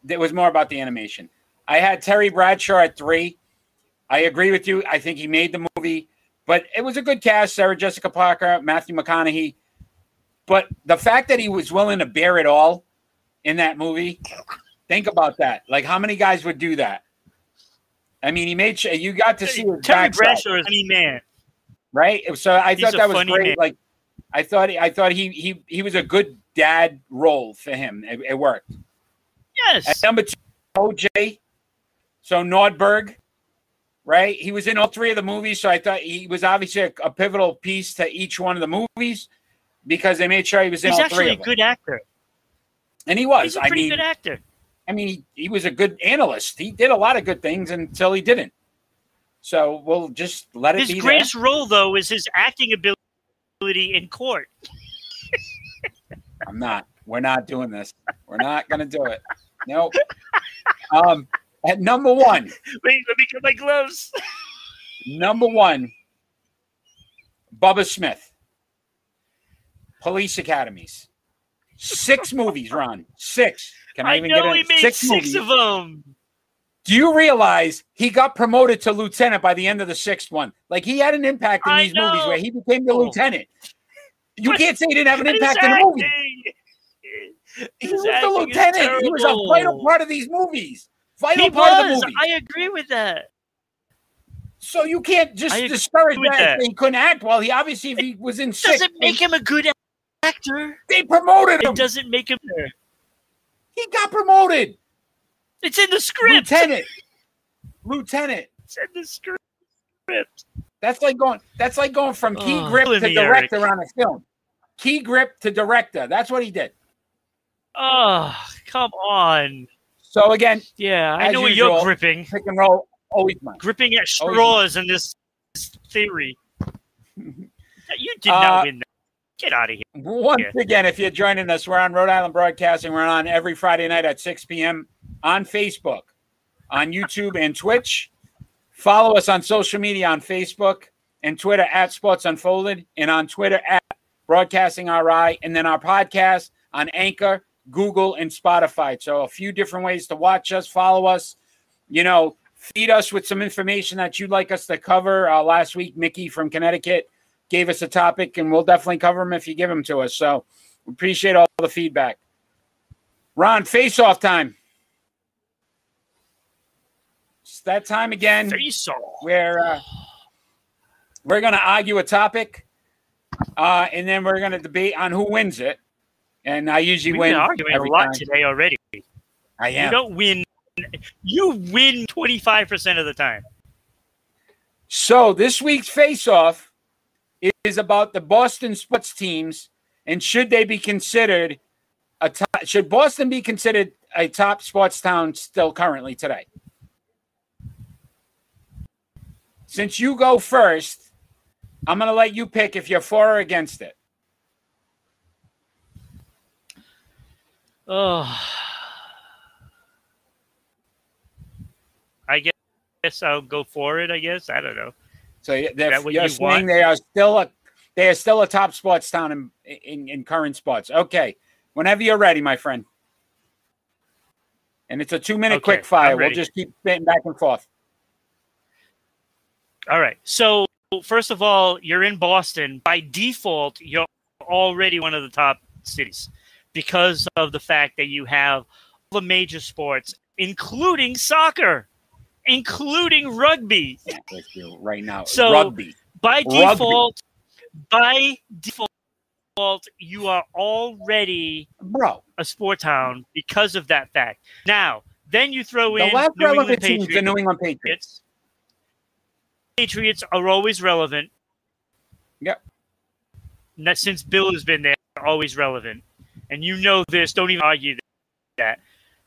it was more about the animation. I had Terry Bradshaw at three. I agree with you. I think he made the movie, but it was a good cast: Sarah Jessica Parker, Matthew McConaughey. But the fact that he was willing to bear it all in that movie, think about that. Like, how many guys would do that? I mean, he made sure you got to see his Terry Bradshaw is a funny man. right? So I He's thought that was great. man. Like, I thought I thought he he he was a good dad role for him. It, it worked. At Yes. number two, OJ. So Nordberg, right? He was in all three of the movies. So I thought he was obviously a, a pivotal piece to each one of the movies because they made sure he was in He's all three actually a good actor. and he was. He's a I pretty mean, good actor. I mean, he, he was a good analyst. He did a lot of good things until he didn't. So we'll just let it His be greatest role, though, is his acting ability in court. I'm not. We're not doing this. We're not going to do it. Nope. Um, at number one, Wait, let me get my gloves. Number one, Bubba Smith. Police Academies. Six movies, Ron. Six. Can I, I even know get he it? made Six, six, movies. of them. Do you realize he got promoted to lieutenant by the end of the sixth one? Like he had an impact in these movies where he became the Oh. lieutenant. You But- can't say he didn't have an impact in the movie. He was the lieutenant. He was a vital part of these movies. Vital He part of the was. movie. I agree with that. so you can't just discourage that, that. he couldn't act well. He obviously, if he was in six, Doesn't make him a good actor. they promoted him. It doesn't make him. He got promoted. It's in the script. Lieutenant. Lieutenant. It's in the script. That's like going that's like going from key Oh, grip to director Eric. on a film. Key grip to director. That's what he did. Oh, come on. So again, Yeah, I know what usual. you're gripping. pick and roll always mine. Gripping at straws in this theory. You did Uh, not win that. Get out of here. Once Yeah. again, if you're joining us, we're on Rhode Island Broadcasting. We're on every Friday night at 6 p.m. on Facebook, on YouTube, and Twitch. Follow us on social media on Facebook and Twitter at Sports Unfolded, and on Twitter at Broadcasting RI, and then our podcast on Anchor, Google, and Spotify. So a few different ways to watch us, follow us. You know, feed us with some information that you'd like us to cover. Uh, last week, Mickey from Connecticut gave us a topic, and we'll definitely cover them if you give them to us. So we appreciate all the feedback. Ron, face off time. It's that time again Face off. where uh, we're going to argue a topic, uh, and then we're going to debate on who wins it. And I usually We've win been arguing a lot time. today already. I am. You don't win. You win 25% of the time. So this week's face-off is about the Boston sports teams and should they be considered a top, should Boston be considered a top sports town still currently today? Since you go first, I'm going to let you pick if you're for or against it. Oh. I guess, guess I'll go for it. I guess I don't know. So they're, you're you saying want? they are still a they are still a top sports town in, in in current sports. Okay, whenever you're ready, my friend. And it's a two minute Okay, quick fire. We'll just keep spitting back and forth. All right. So first of all, you're in Boston. By default, you're already one of the top cities because of the fact that you have all the major sports, including soccer, including rugby. Let's do it right now. So- Rugby. By Rugby. default, by default, you are already Bro, a sport town because of that fact. Now, then you throw the in last New England is the New England Patriots. Patriots are always relevant. Yep. Not since Bill has been there, always relevant. And you know this. Don't even argue that.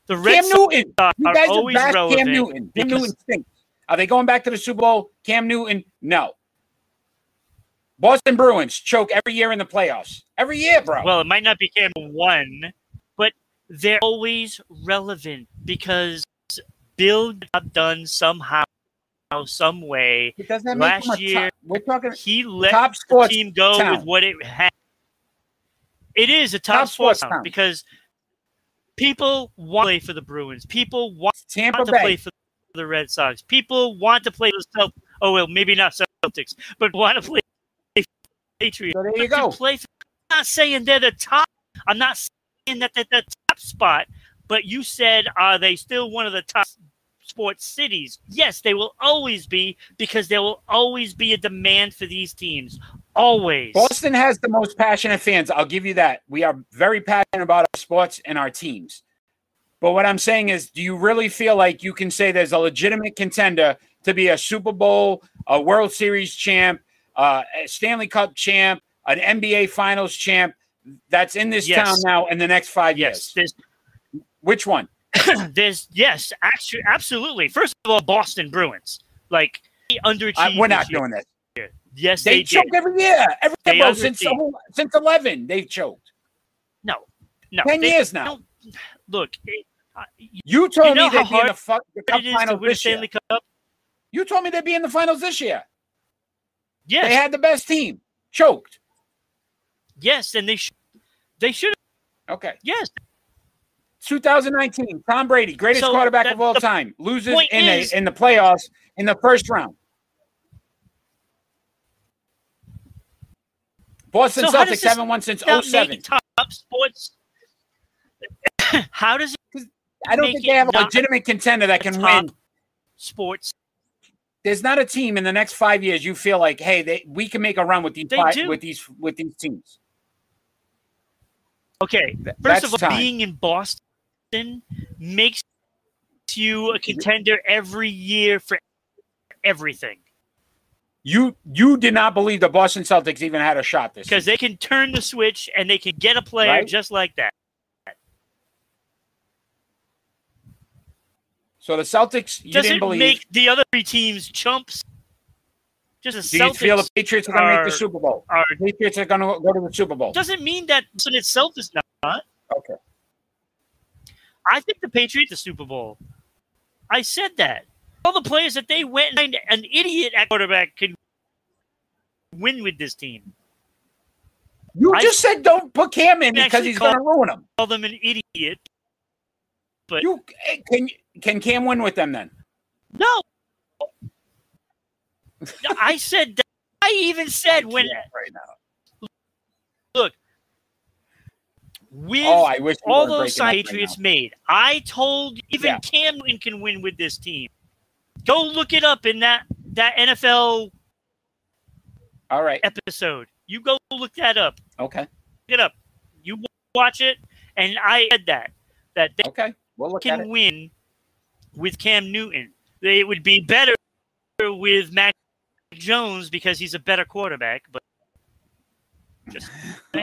The Red Cam Newton. are You guys are always back relevant. Cam Newton. Cam Newton stinks. Are they going back to the Super Bowl? Cam Newton? No. Boston Bruins choke every year in the playoffs. Every year, bro. Well, it might not be Cam one, but they're always relevant because Bill got done somehow, some way. it doesn't make last year- top. We're talking He let top the sports team go town. with what it had. It is a top, Top sports sports town. because people want to play for the Bruins. People want Tampa to Bay. play for the Red Sox. People want to play for the Celtics. Oh well, maybe not Celtics, but want to play for the Patriots. So there you go. play for- I'm not saying they're the top. I'm not saying that they're the top spot, but you said are they still one of the top sports cities? Yes, they will always be because there will always be a demand for these teams. Always. Boston has the most passionate fans. I'll give you that. We are very passionate about our sports and our teams. But what I'm saying is, do you really feel like you can say there's a legitimate contender to be a Super Bowl, a World Series champ, uh, a Stanley Cup champ, an NBA Finals champ that's in this Yes. town now in the next five yes, years? there's Which one? there's yes, actually, absolutely. First of all, Boston Bruins like underachieved. I, we're not doing this. Yes, They, they, choke every year. Every They year, bro, since whole, since 11, they've choked. No, no, 10 they years now. Look, it, uh, you You told know me they'd be in the, fu- the cup it is to finals this year. Cup. You told me they'd be in the finals this year. Yes, They had the best team. Choked. yes, and they should. They should. Okay. Yes, 2019, Tom Brady, greatest So quarterback that- of all time, loses in is- a, in the playoffs in the first round. Boston So Celtics haven't won since not 07. make top sports. How does it I don't think they have a legitimate contender that can win. sports? There's not a team in the next five years you feel like, hey, they, we can make a run with these They fi- do. with these with these teams. Okay, first that's of all, time. being in Boston makes you a contender every year for everything You you did not believe the Boston Celtics even had a shot this because they can turn the switch and they can get a player Right. just like that. So the Celtics, you Does didn't believe. make the other three teams chumps? Just the Do you Celtics feel the Patriots are going to make the Super Bowl? are The Patriots are going to go to the Super Bowl. doesn't mean that Boston itself is not. Okay. I think the Patriots the Super Bowl. I said that. All the players that they went and an idiot at quarterback could win with this team. You I- just said don't put Cam in because he's going to ruin them. Call them an idiot. But- You eh, can can Cam win with them then? No. I said that. I even said when Yeah, right now. with Oh, I wish all those up right Patriots made, I told even Yeah. Cam Newton can win with this team. Go look it up in that that NFL All right. episode. You go look that up. Okay. Look it up. You watch it, and I said that that they Okay. We'll can it. win with Cam Newton. They would be better with Mac Jones because he's a better quarterback. But just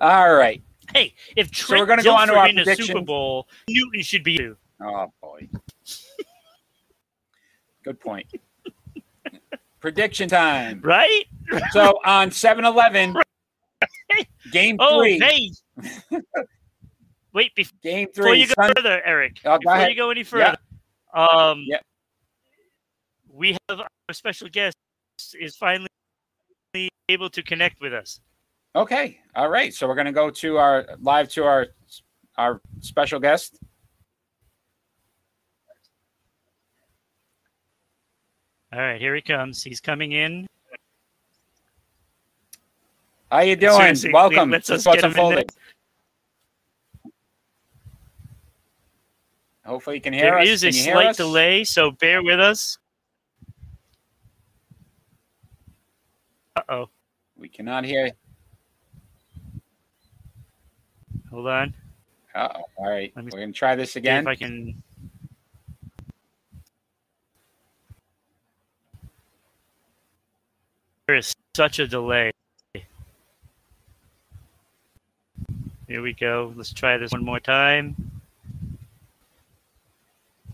All right. hey, if So we're gonna go on to our Super. Bowl, Newton should be too. Oh boy. Good point. Prediction time. right. So on 7-Eleven, game Oh, hey. Wait, before Game before three. you go Sun- further, Eric. Oh, go before ahead. you go any further, um, Yeah. we have our special guest is finally able to connect with us. Okay. All right. So we're gonna go to our live to our our special guest. All right, here he comes. He's coming in. How you doing? Seriously, Welcome let's to Sports get Unfolded. Hopefully you can hear There us. There is a you slight us? delay, so bear with us. Uh oh. We cannot hear. Hold on. Uh-oh. All right. We're gonna try this again. if I can. There is such a delay. Here we go. Let's try this one more time.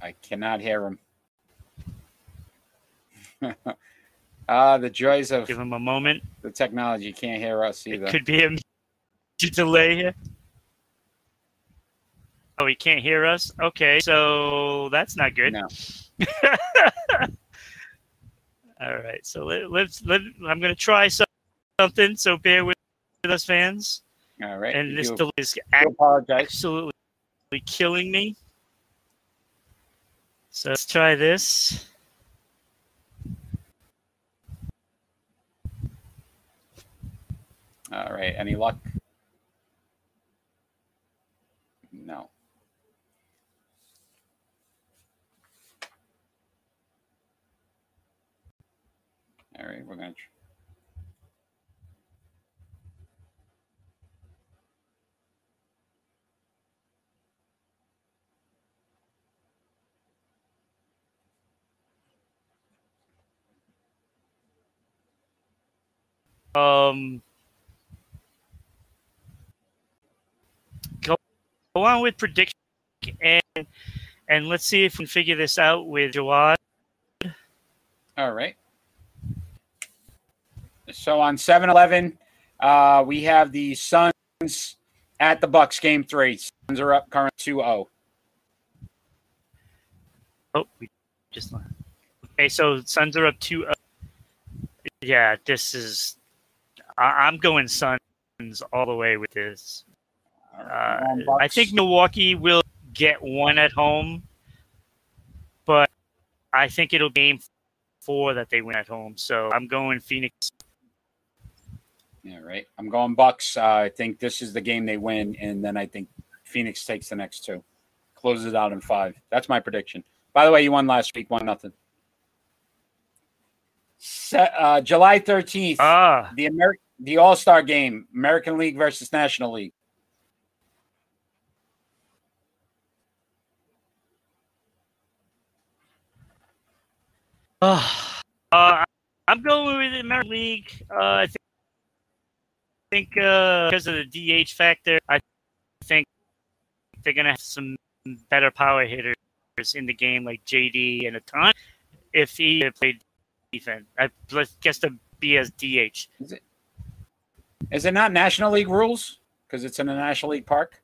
I cannot hear him. Ah, the joys of Give him a moment. the technology. You can't hear us either. It could be a delay here. Oh, he can't hear us. Okay, so that's not good. No. All right, so let, let's let. I'm going to try some- something. So bear with us, fans, All right. and this delay is absolutely killing me. So let's try this. All right. Any luck? No. All right, we're gonna. Tr- Um, go, go on with prediction, and and let's see if we can figure this out with Jawad. All right. So on 7-Eleven, uh, we have the Suns at the Bucks game three. Suns are up current 2-0. Oh, we just okay. So Suns are up two. Yeah, this is. I, I'm going Suns all the way with this. Uh, I think Milwaukee will get one at home, but I think it'll be game four that they win at home. So I'm going Phoenix. Yeah, right. I'm going Bucks. Uh, I think this is the game they win, and then I think Phoenix takes the next two, closes it out in five. That's my prediction. By the way, you won last week, one nothing. Se- uh, July 13th, Ah, the Amer- the All Star game, American League versus National League. uh, uh, I'm going with the American League. Uh, I think, think uh, because of the DH factor, I think they're gonna have some better power hitters in the game, like JD and Ohtani. If he played defense, I guess to be as DH. Is it, is it not National League rules? Because it's in a National League park.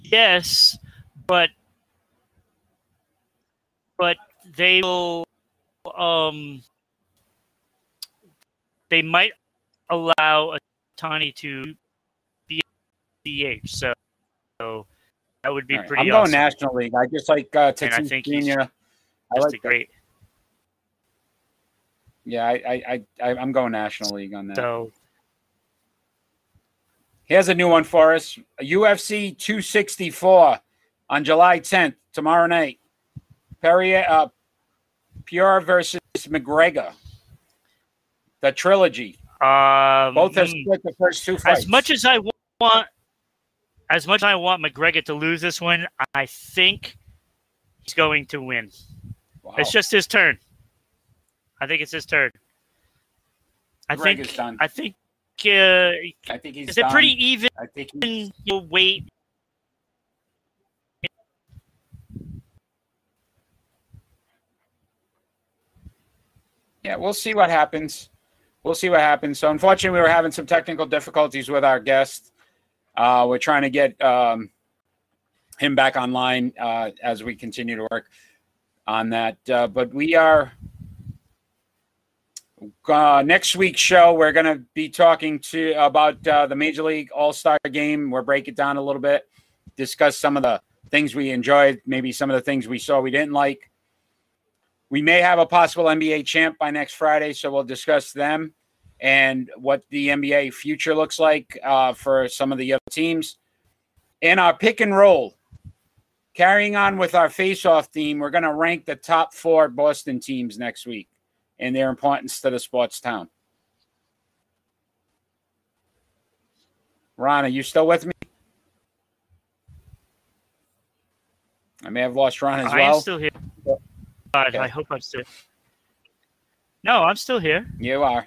Yes, but but they will um they might allow a Tani to be DH. So, so that would be right, pretty I'm going. National League. I just like uh, And I Tatis think he's Jr. I like great. Yeah, I, I, I, I'm going National League on that. So Here's a new one for us: UFC 264 on July 10th, tomorrow night. Poirier, uh, Pure versus McGregor. The trilogy. um, Both have split the first two fights. as much as I want, as much as I want McGregor to lose this one, I think he's going to win. Wow. It's just his turn. I think it's his turn. I Greg think. done. I think. Uh, I think he's is it pretty even? I think he's, You'll wait. yeah, we'll see what happens. We'll see what happens. So, unfortunately, we were having some technical difficulties with our guest. Uh, we're trying to get um, him back online uh, as we continue to work on that. Uh, but we are uh, next week's show. We're going to be talking to about uh, the Major League All Star Game. We'll break it down a little bit, discuss some of the things we enjoyed, maybe some of the things we saw we didn't like. We may have a possible NBA champ by next Friday, so we'll discuss them and what the NBA future looks like uh, for some of the other teams. In our pick and roll. Carrying on with our face-off theme, we're going to rank the top four Boston teams next week and their importance to the sports town. Ron, are you still with me? I may have lost Ron as I well. am still here. God, Okay. I hope I'm still. No, I'm still here. You are.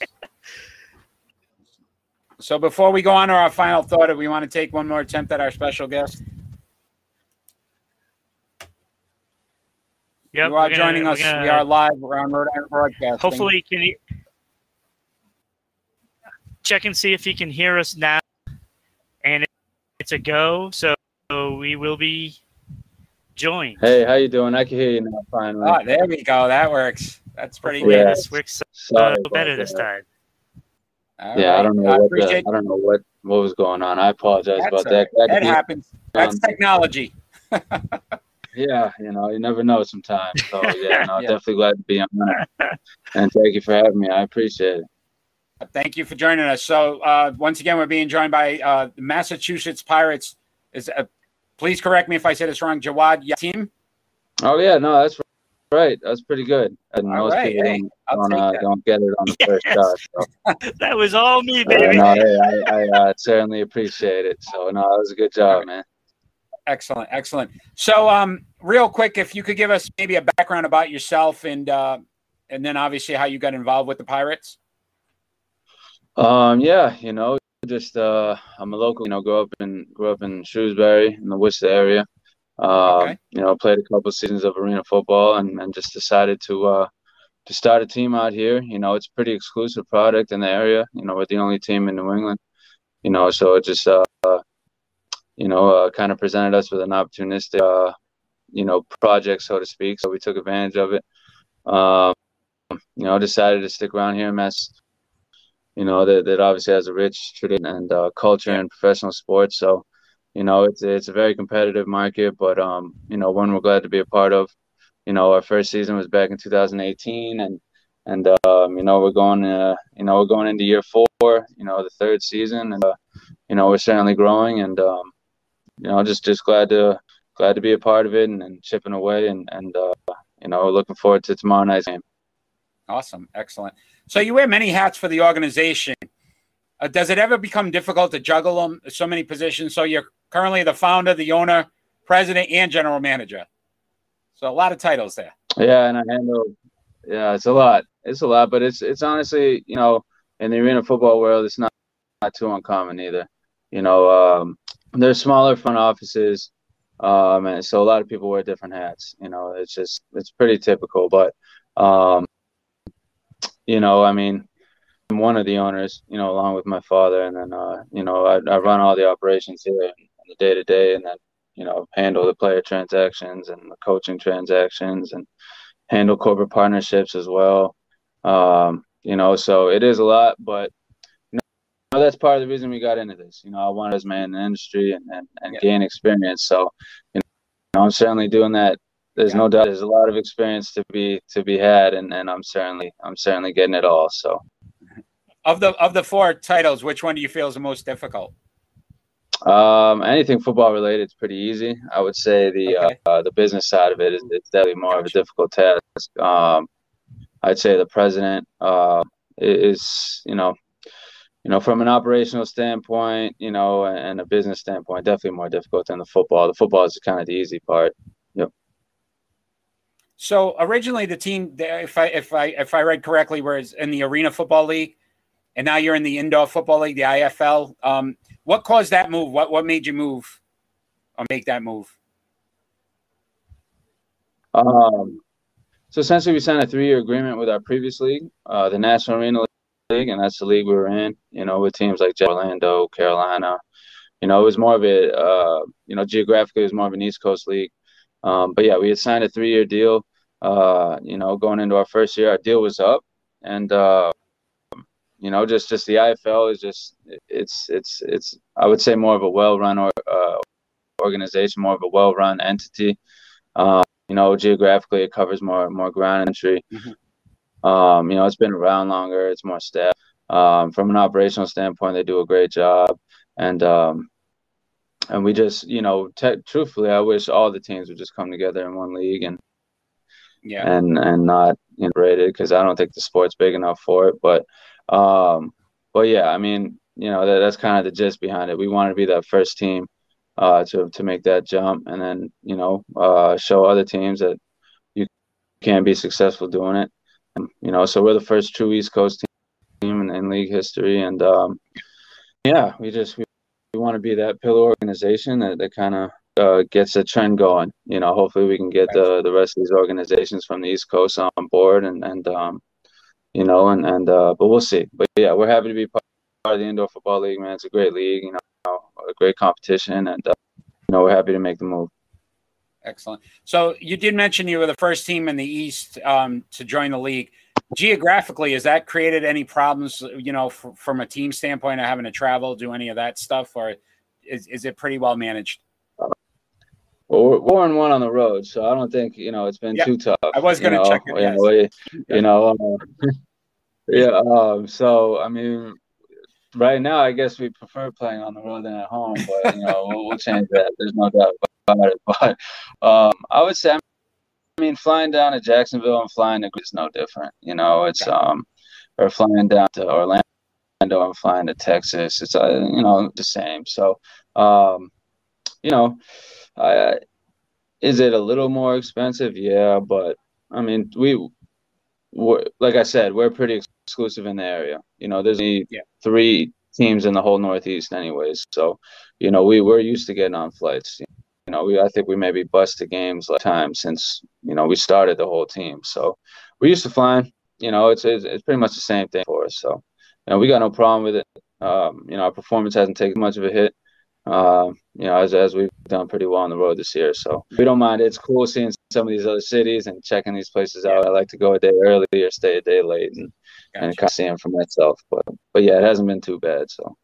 So before we go on to our final thought, do we want to take one more attempt at our special guest? Yep, you are we're gonna- joining us. gonna- We are live. We're on Rhode Island Broadcasting. Hopefully, can he check and see if he can hear us now? And it's a go. So we will be joined. Hey, how you doing? I can hear you now. Finally. Oh, there we go. That works. That's pretty Hopefully Yeah. good. this works Sorry uh, better this that. time. All Yeah, I don't know I what the, I don't know what what was going on. I apologize That's about all that. right. That That happens. That's um, technology. yeah, you know, you never know sometimes. So yeah, no, Yeah. definitely glad to be on. it. And thank you for having me. I appreciate it. Thank you for joining us. So uh, once again, we're being joined by uh, the Massachusetts Pirates. Is uh, please correct me if I said this wrong. Jawad Yatim. Oh yeah, no, that's right. That's pretty good. And All most right, people hey, don't, don't, uh, don't get it on the first shot. So. That was all me, baby. no, hey, I, I uh, certainly appreciate it. So no, that was a good job, man. Excellent, excellent. So, um, real quick, if you could give us maybe a background about yourself and uh, and then obviously how you got involved with the Pirates. Um, yeah, you know, just uh, I'm a local. You know, grew up in grew up in Shrewsbury in the Worcester area. Um, Okay. You know, played a couple seasons of arena football, and, and just decided to uh, to start a team out here. You know, it's a pretty exclusive product in the area. You know, we're the only team in New England. You know, so it just uh, you know, uh, kind of presented us with an opportunistic, uh, you know, project, so to speak. So we took advantage of it. Um, you know, decided to stick around here in Mass. You know, that, that obviously has a rich tradition and uh, culture in professional sports. So, you know, it's it's a very competitive market, but um, you know, one we're glad to be a part of. You know, our first season was back in 2018, and and um, you know, we're going, uh, you know, we're going into year four. You know, the third season, and uh, you know, we're certainly growing, and um, you know, just just glad to glad to be a part of it and, and chipping away, and and uh, you know, looking forward to tomorrow night's game. Awesome, excellent. So you wear many hats for the organization. Uh, does it ever become difficult to juggle them so many positions? So you're currently the founder, the owner, president, and general manager. So a lot of titles there. Yeah, and I handle. Yeah, it's a lot. It's a lot, but it's it's honestly, you know, in the arena football world, it's not not too uncommon either. You know, um, there's smaller front offices, um, and so a lot of people wear different hats. You know, it's just it's pretty typical. But, um, you know, I mean, I'm one of the owners. You know, along with my father, and then uh, you know, I, I run all the operations here on the day to day, and then you know, handle the player transactions and the coaching transactions, and handle corporate partnerships as well. Um, you know, so it is a lot, but you know, that's part of the reason we got into this. You know, I wanted to man in the industry and, and, and Yeah. gain experience. So, you know, I'm certainly doing that. There's Yeah. no doubt there's a lot of experience to be to be had and, and I'm certainly I'm certainly getting it all. So Of the of the four titles, which one do you feel is the most difficult? um, anything football related is pretty easy. I would say the Okay. uh, the business side of it is it's definitely more of a difficult task. Um, I'd say the president uh, is, you know, you know, from an operational standpoint, you know, and a business standpoint, definitely more difficult than the football. The football is kind of the easy part. So originally the team, if I if I if I read correctly, was in the Arena Football League, and now you're in the Indoor Football League, the IFL. Um, what caused that move? What what made you move or make that move? Um, so essentially, we signed a three-year agreement with our previous league, uh, the National Arena League, and that's the league we were in. You know, with teams like Orlando, Carolina. You know, it was more of a, uh, you know, geographically, it was more of an East Coast league. Um, but yeah, we had signed a three-year deal. Uh, you know, going into our first year, our deal was up, and uh, you know, just just the IFL is just it's it's it's I would say more of a well-run or uh, organization, more of a well-run entity. Um, you know, geographically, it covers more more ground entry. Mhm. Um, you know, it's been around longer. It's more staff. Um, from an operational standpoint, they do a great job, and um, and we just, you know, te- truthfully, I wish all the teams would just come together in one league and Yeah, and and not integrated because I don't think the sport's big enough for it. But um, but yeah, I mean, you know, that, that's kind of the gist behind it. We want to be that first team uh, to to make that jump, and then you know, uh, show other teams that you can be successful doing it. And, you know, so we're the first true East Coast team in, in league history, and um, yeah, we just we, we want to be that pillar organization that, that kind of uh, gets a trend going. You know, hopefully we can get the the rest of these organizations from the East Coast on board, and and um, you know, and and uh, but we'll see. But yeah, we're happy to be part of the Indoor Football League, man. It's a great league, you know, a great competition, and uh, you know, we're happy to make the move. Excellent. So you did mention you were the first team in the East um, to join the league. Geographically, has that created any problems? You know, f- from a team standpoint, of having to travel, do any of that stuff, or is, is it pretty well managed? Well, we're, one on the road, so I don't think you know it's been Yeah, too tough. I was gonna know, check it, You yes. know, you know, uh, yeah. Um, so I mean, right now, I guess we prefer playing on the road than at home, but you know, we'll, we'll change that. There's no doubt about it. But um, I would say, I mean, flying down to Jacksonville and flying to is no different. You know, it's um, or flying down to Orlando and flying to Texas. It's uh, you know the same. So, um, you know, I, is it a little more expensive? Yeah, but I mean, we, we're, like I said, we're pretty exclusive in the area. You know, there's only Yeah. three teams in the whole Northeast, anyways. So, you know, we we're used to getting on flights. You know, we I think we maybe busted games like time since you know we started the whole team. So we're used to flying. You know, it's it's, it's pretty much the same thing for us. So, you know, we got no problem with it. Um, you know, our performance hasn't taken much of a hit. Um, you know, as as we've done pretty well on the road this year, so we don't mind. It's cool seeing some of these other cities and checking these places out. I like to go a day early or stay a day late and and kind of see them for myself. But but yeah, it hasn't been too bad. So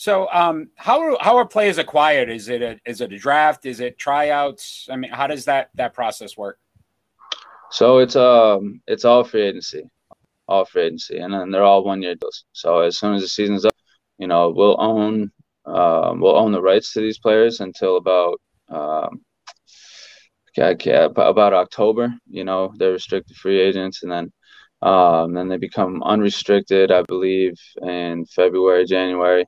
So, um, how are how are players acquired? Is it a is it a draft? Is it tryouts? I mean, how does that that process work? so it's um it's all free agency, all free agency, and then they're all one year deals. So as soon as the season's up, you know, we'll own um, we'll own the rights to these players until about um, about October. You know, they're restricted free agents, and then um, then they become unrestricted, I believe, in February, January.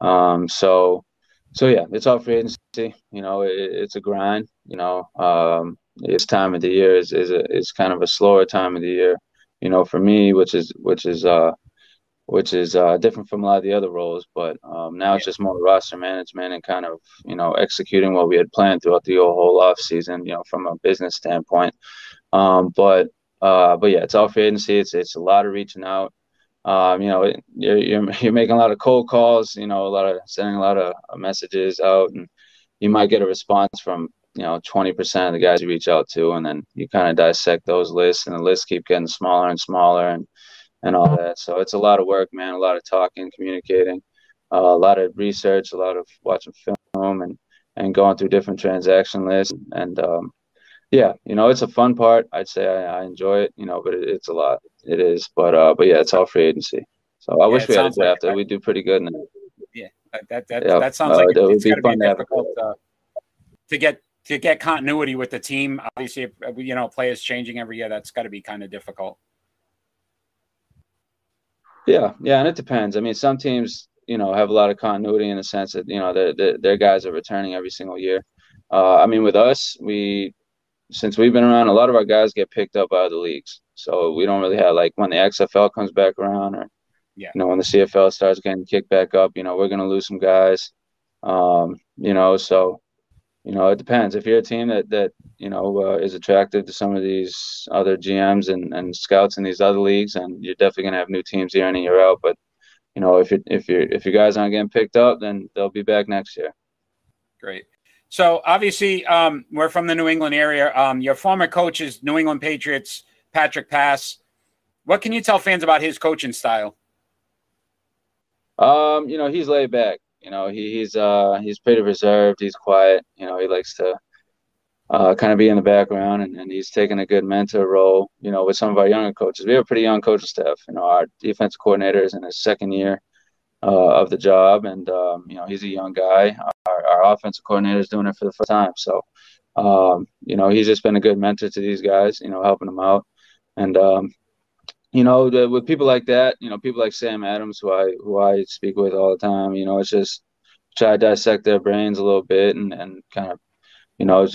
Um, so, so yeah, it's all free agency. You know, it, it's a grind. You know, um, this time of the year is is a, is kind of a slower time of the year. You know, for me, which is which is uh, which is uh, different from a lot of the other roles. But um, now it's just more roster management and kind of you know executing what we had planned throughout the whole off season. You know, from a business standpoint. Um, but uh, but yeah, it's all free agency. It's it's a lot of reaching out. Um, you know, you're, you're making a lot of cold calls. You know, a lot of sending a lot of messages out, and you might get a response from you know 20% of the guys you reach out to, and then you kind of dissect those lists, and the lists keep getting smaller and smaller, and and all that. So it's a lot of work, man. A lot of talking, communicating, uh, a lot of research, a lot of watching film, and and going through different transaction lists, and um, yeah, you know, it's a fun part. I'd say I, I enjoy it, you know, but it, it's a lot. It is, but uh, but yeah, it's all free agency. So I Yeah, wish we had a like draft. it. We do pretty good in it. That that that, Yeah, that sounds uh, like that would it's be to be fun to difficult uh, to get to get continuity with the team. Obviously, if, you know, players changing every year. That's got to be kind of difficult. Yeah, yeah, and it depends. I mean, some teams, you know, have a lot of continuity in the sense that you know their their, their guys are returning every single year. Uh, I mean, with us, we since we've been around, a lot of our guys get picked up out of the leagues, so we don't really have like when the XFL comes back around, or Yeah. you know, when the CFL starts getting kicked back up, you know, we're gonna lose some guys. Um, you know, so you know, it depends. If you're a team that that you know uh, is attractive to some of these other GMs and, and scouts in these other leagues, and you're definitely gonna have new teams year in and year out. But you know, if you if you if your guys aren't getting picked up, then they'll be back next year. Great. So obviously, um, we're from the New England area. Um, your former coach is New England Patriots, Patrick Pass. What can you tell fans about his coaching style? Um, you know, he's laid back. You know, he, he's uh he's pretty reserved. He's quiet. You know, he likes to uh, kind of be in the background, and, and he's taking a good mentor role. You know, with some of our younger coaches, we have a pretty young coaching staff. You know, our defense coordinator is in his second year uh, of the job, and um, you know, he's a young guy. Our, our offensive coordinator is doing it for the first time, so um, you know, he's just been a good mentor to these guys. You know, helping them out, and um, you know, the, with people like that, you know, people like Sam Adams, who I who I speak with all the time, you know, it's just try to dissect their brains a little bit and, and kind of, you know,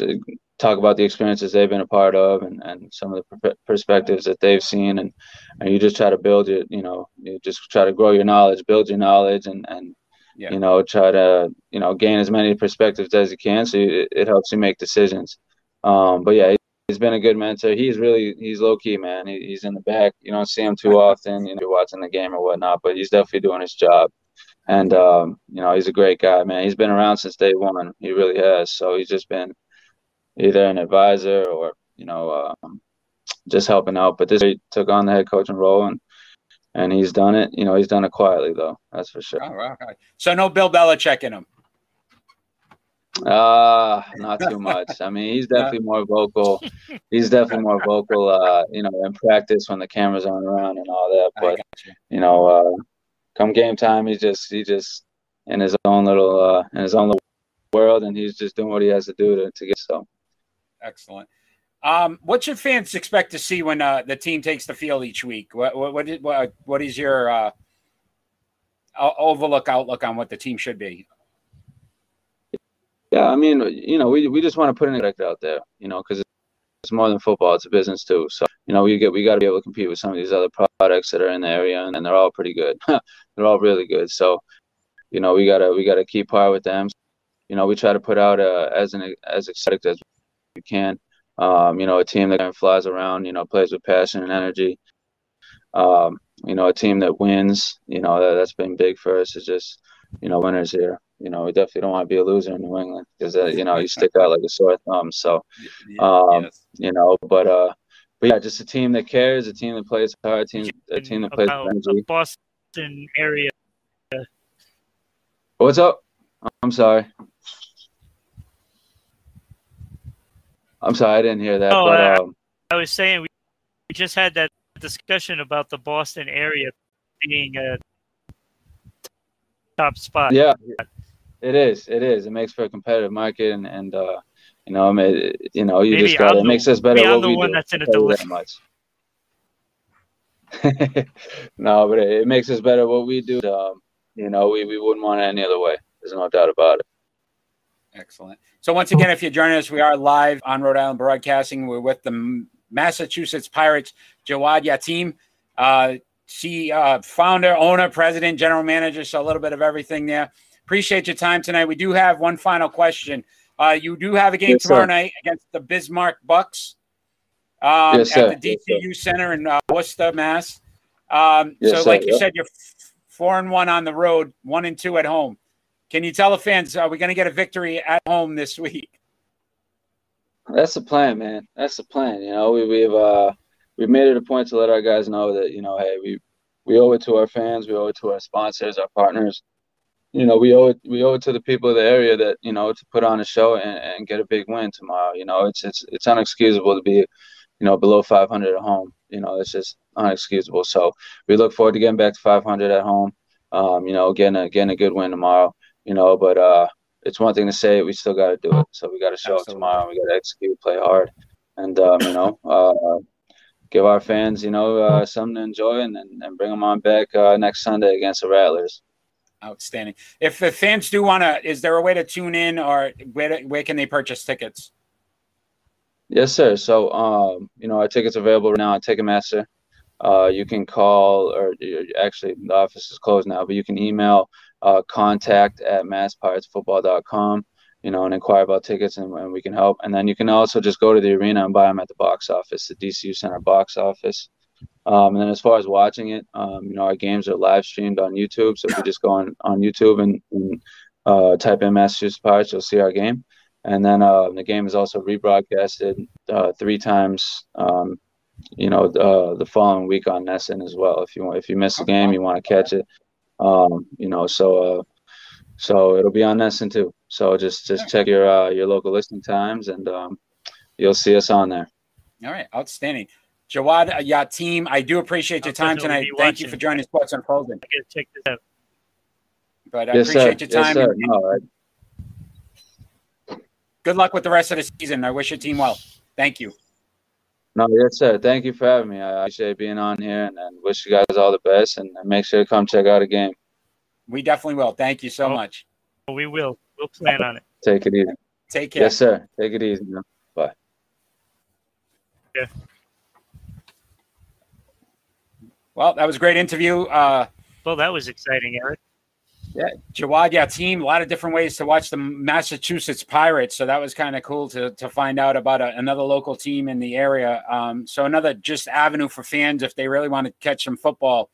talk about the experiences they've been a part of and, and some of the per- perspectives that they've seen, and, and you just try to build it, you know, you just try to grow your knowledge, build your knowledge, and and Yeah. you know, try to you know gain as many perspectives as you can, so it, it helps you make decisions. Um, but yeah, he's been a good mentor. He's really he's low key, man. He, he's in the back. You don't see him too often. You know, you're watching the game or whatnot, but he's definitely doing his job. And um, you know, he's a great guy, man. He's been around since day one. He really has. So he's just been either an advisor or you know um, just helping out. But this he took on the head coaching role and and he's done it. You know, he's done it quietly though. That's for sure. Oh, okay. So no Bill Belichick in him. Uh not too much. I mean, he's definitely more vocal. He's definitely more vocal. Uh, you know, in practice when the cameras aren't around and all that. But you. you. know, uh, come game time, he just he just in his own little uh in his own little world, and he's just doing what he has to do to, to get so. Excellent. Um, what should fans expect to see when uh, the team takes the field each week? What what what, what is your uh, overlook outlook on what the team should be? Yeah, I mean, you know, we, we just want to put an product out there, you know, because it's more than football; it's a business too. So, you know, we get we got to be able to compete with some of these other products that are in the area, and, and they're all pretty good. they're all really good. So, you know, we gotta we gotta keep par with them. You know, we try to put out uh, as an as exciting as we can um, you know, a team that flies around, you know, plays with passion and energy. Um, you know, a team that wins, you know, that, that's been big for us is just, you know, winners here. You know, we definitely don't want to be a loser in New England because, uh, you know, you stick out like a sore thumb. So, um, yes. you know, but, uh, but yeah, just a team that cares, a team that plays hard, a team, a team that plays About the Boston area. What's up? I'm sorry. I'm sorry, I didn't hear that. Oh, but, um, I was saying we, we just had that discussion about the Boston area being a top spot. Yeah, it is. It is. It makes for a competitive market, and, and uh, you know, I mean, you know, you maybe just got it makes us better. I'm the one do, that's in much. no, but it, it, makes us better what we do. Um, you know, we, we wouldn't want it any other way. There's no doubt about it. Excellent. So once again, if you're joining us, we are live on Rhode Island Broadcasting. We're with the Massachusetts Pirates, Jawad Yatim, uh, she, uh, founder, owner, president, general manager. So a little bit of everything there. Appreciate your time tonight. We do have one final question. Uh, you do have a game yes, tomorrow sir. night against the Bismarck Bucks um, yes, at the DCU yes, Center in uh, Worcester, Mass. Um, so, like you said, you're four and one on the road, one and two at home. Can you tell the fans are we going to get a victory at home this week? That's the plan, man. That's the plan. You know, we, we've uh, we've made it a point to let our guys know that you know, hey, we we owe it to our fans, we owe it to our sponsors, our partners. You know, we owe it we owe it to the people of the area that you know to put on a show and, and get a big win tomorrow. You know, it's it's it's unexcusable to be, you know, below 500 at home. You know, it's just unexcusable. So we look forward to getting back to 500 at home. Um, you know, getting a getting a good win tomorrow you know, but uh, it's one thing to say it, we still got to do it. So we got to show Absolutely. up tomorrow. We got to execute, play hard, and um, you know, uh, give our fans, you know, uh, something to enjoy, and, and, and bring them on back uh, next Sunday against the Rattlers. Outstanding. If the fans do want to, is there a way to tune in, or where where can they purchase tickets? Yes, sir. So, um, you know, our tickets available right now on Ticketmaster. Uh, you can call, or actually, the office is closed now, but you can email uh, contact at masspiratefootball.com, you know, and inquire about tickets and, and, we can help. And then you can also just go to the arena and buy them at the box office, the DCU Center box office. Um, and then as far as watching it, um, you know, our games are live streamed on YouTube. So if you just go on, on YouTube and, and uh, type in Massachusetts Pirates, you'll see our game. And then uh, the game is also rebroadcasted uh, three times, um, you know, uh, the following week on NESN as well. If you if you miss a game, you want to catch it, um, you know, so uh, so it'll be on NESN too. So just just check your uh, your local listing times, and um, you'll see us on there. All right, outstanding. Jawad Yatim, I do appreciate your time tonight. Thank you for joining Sports Unfolding. I gotta check this out. But I yes, appreciate sir. your time. Yes, no, Good luck with the rest of the season. I wish your team well. Thank you. No, yes, sir. Thank you for having me. I appreciate being on here and, and wish you guys all the best and, and, make sure to come check out a game. We definitely will. Thank you so oh, much. We will. We'll plan on it. Take it easy. Take care. Yes, sir. Take it easy. Bye. Yeah. Well, that was a great interview. Uh, well, that was exciting, Eric. Yeah, Jawad Yatim. A lot of different ways to watch the Massachusetts Pirates. So that was kind of cool to to find out about a, another local team in the area. Um, so another just avenue for fans if they really want to catch some football.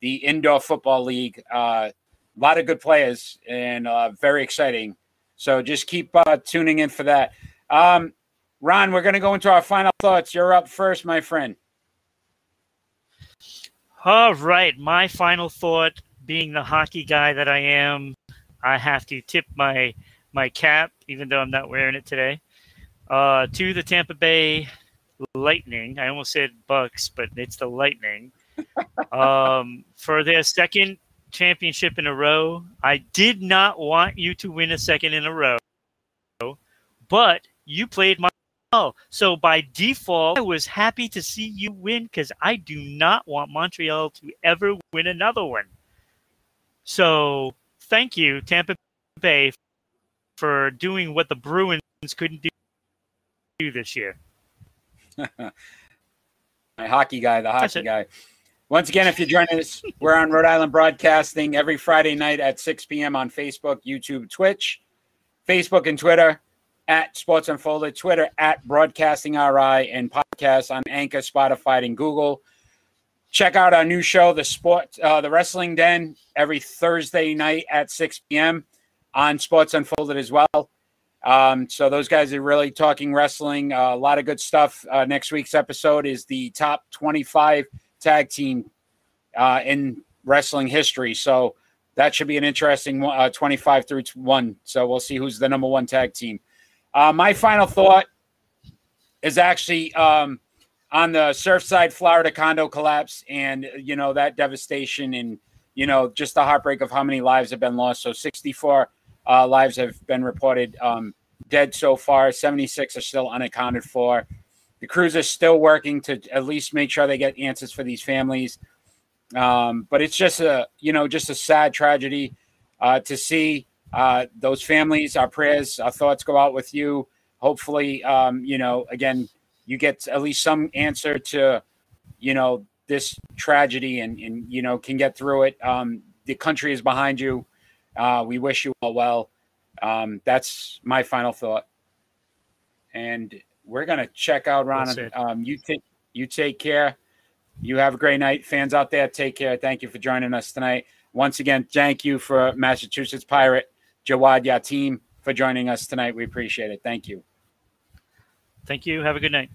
The indoor football league. Uh, a lot of good players and uh, very exciting. So just keep uh, tuning in for that. Um, Ron, we're going to go into our final thoughts. You're up first, my friend. All right. My final thought, being the hockey guy that I am, I have to tip my my cap, even though I'm not wearing it today, uh, to the Tampa Bay Lightning. I almost said Bucks, but it's the Lightning. um, for their second championship in a row. I did not want you to win a second in a row, but you played my so by default, I was happy to see you win because I do not want Montreal to ever win another one. So thank you, Tampa Bay, for doing what the Bruins couldn't do this year. My hockey guy, the hockey guy. Once again, if you're joining us, we're on Rhode Island Broadcasting every Friday night at 6 p.m. on Facebook, YouTube, Twitch, Facebook, and Twitter at Sports Unfolded, Twitter at Broadcasting RI, and podcasts on Anchor, Spotify, and Google. Check out our new show, the Sport, uh, the Wrestling Den, every Thursday night at 6 p.m. on Sports Unfolded as well. Um, so those guys are really talking wrestling. Uh, a lot of good stuff. Uh, next week's episode is the top 25 tag team uh, in wrestling history. So that should be an interesting uh, 25 through one. So we'll see who's the number one tag team. Uh, my final thought is actually um, on the Surfside, Florida condo collapse, and you know that devastation, and you know just the heartbreak of how many lives have been lost. So 64 uh, lives have been reported um, dead so far. 76 are still unaccounted for the crews are still working to at least make sure they get answers for these families. Um, but it's just a you know just a sad tragedy uh, to see uh, those families. Our prayers, our thoughts go out with you. Hopefully, um, you know again you get at least some answer to you know this tragedy and and you know can get through it. Um, the country is behind you. Uh, we wish you all well. Um, that's my final thought. And we're gonna check out Ron. Um, you take you take care. You have a great night, fans out there. Take care. Thank you for joining us tonight. Once again, thank you for Massachusetts Pirate Jawad Yatim for joining us tonight. We appreciate it. Thank you. Thank you. Have a good night.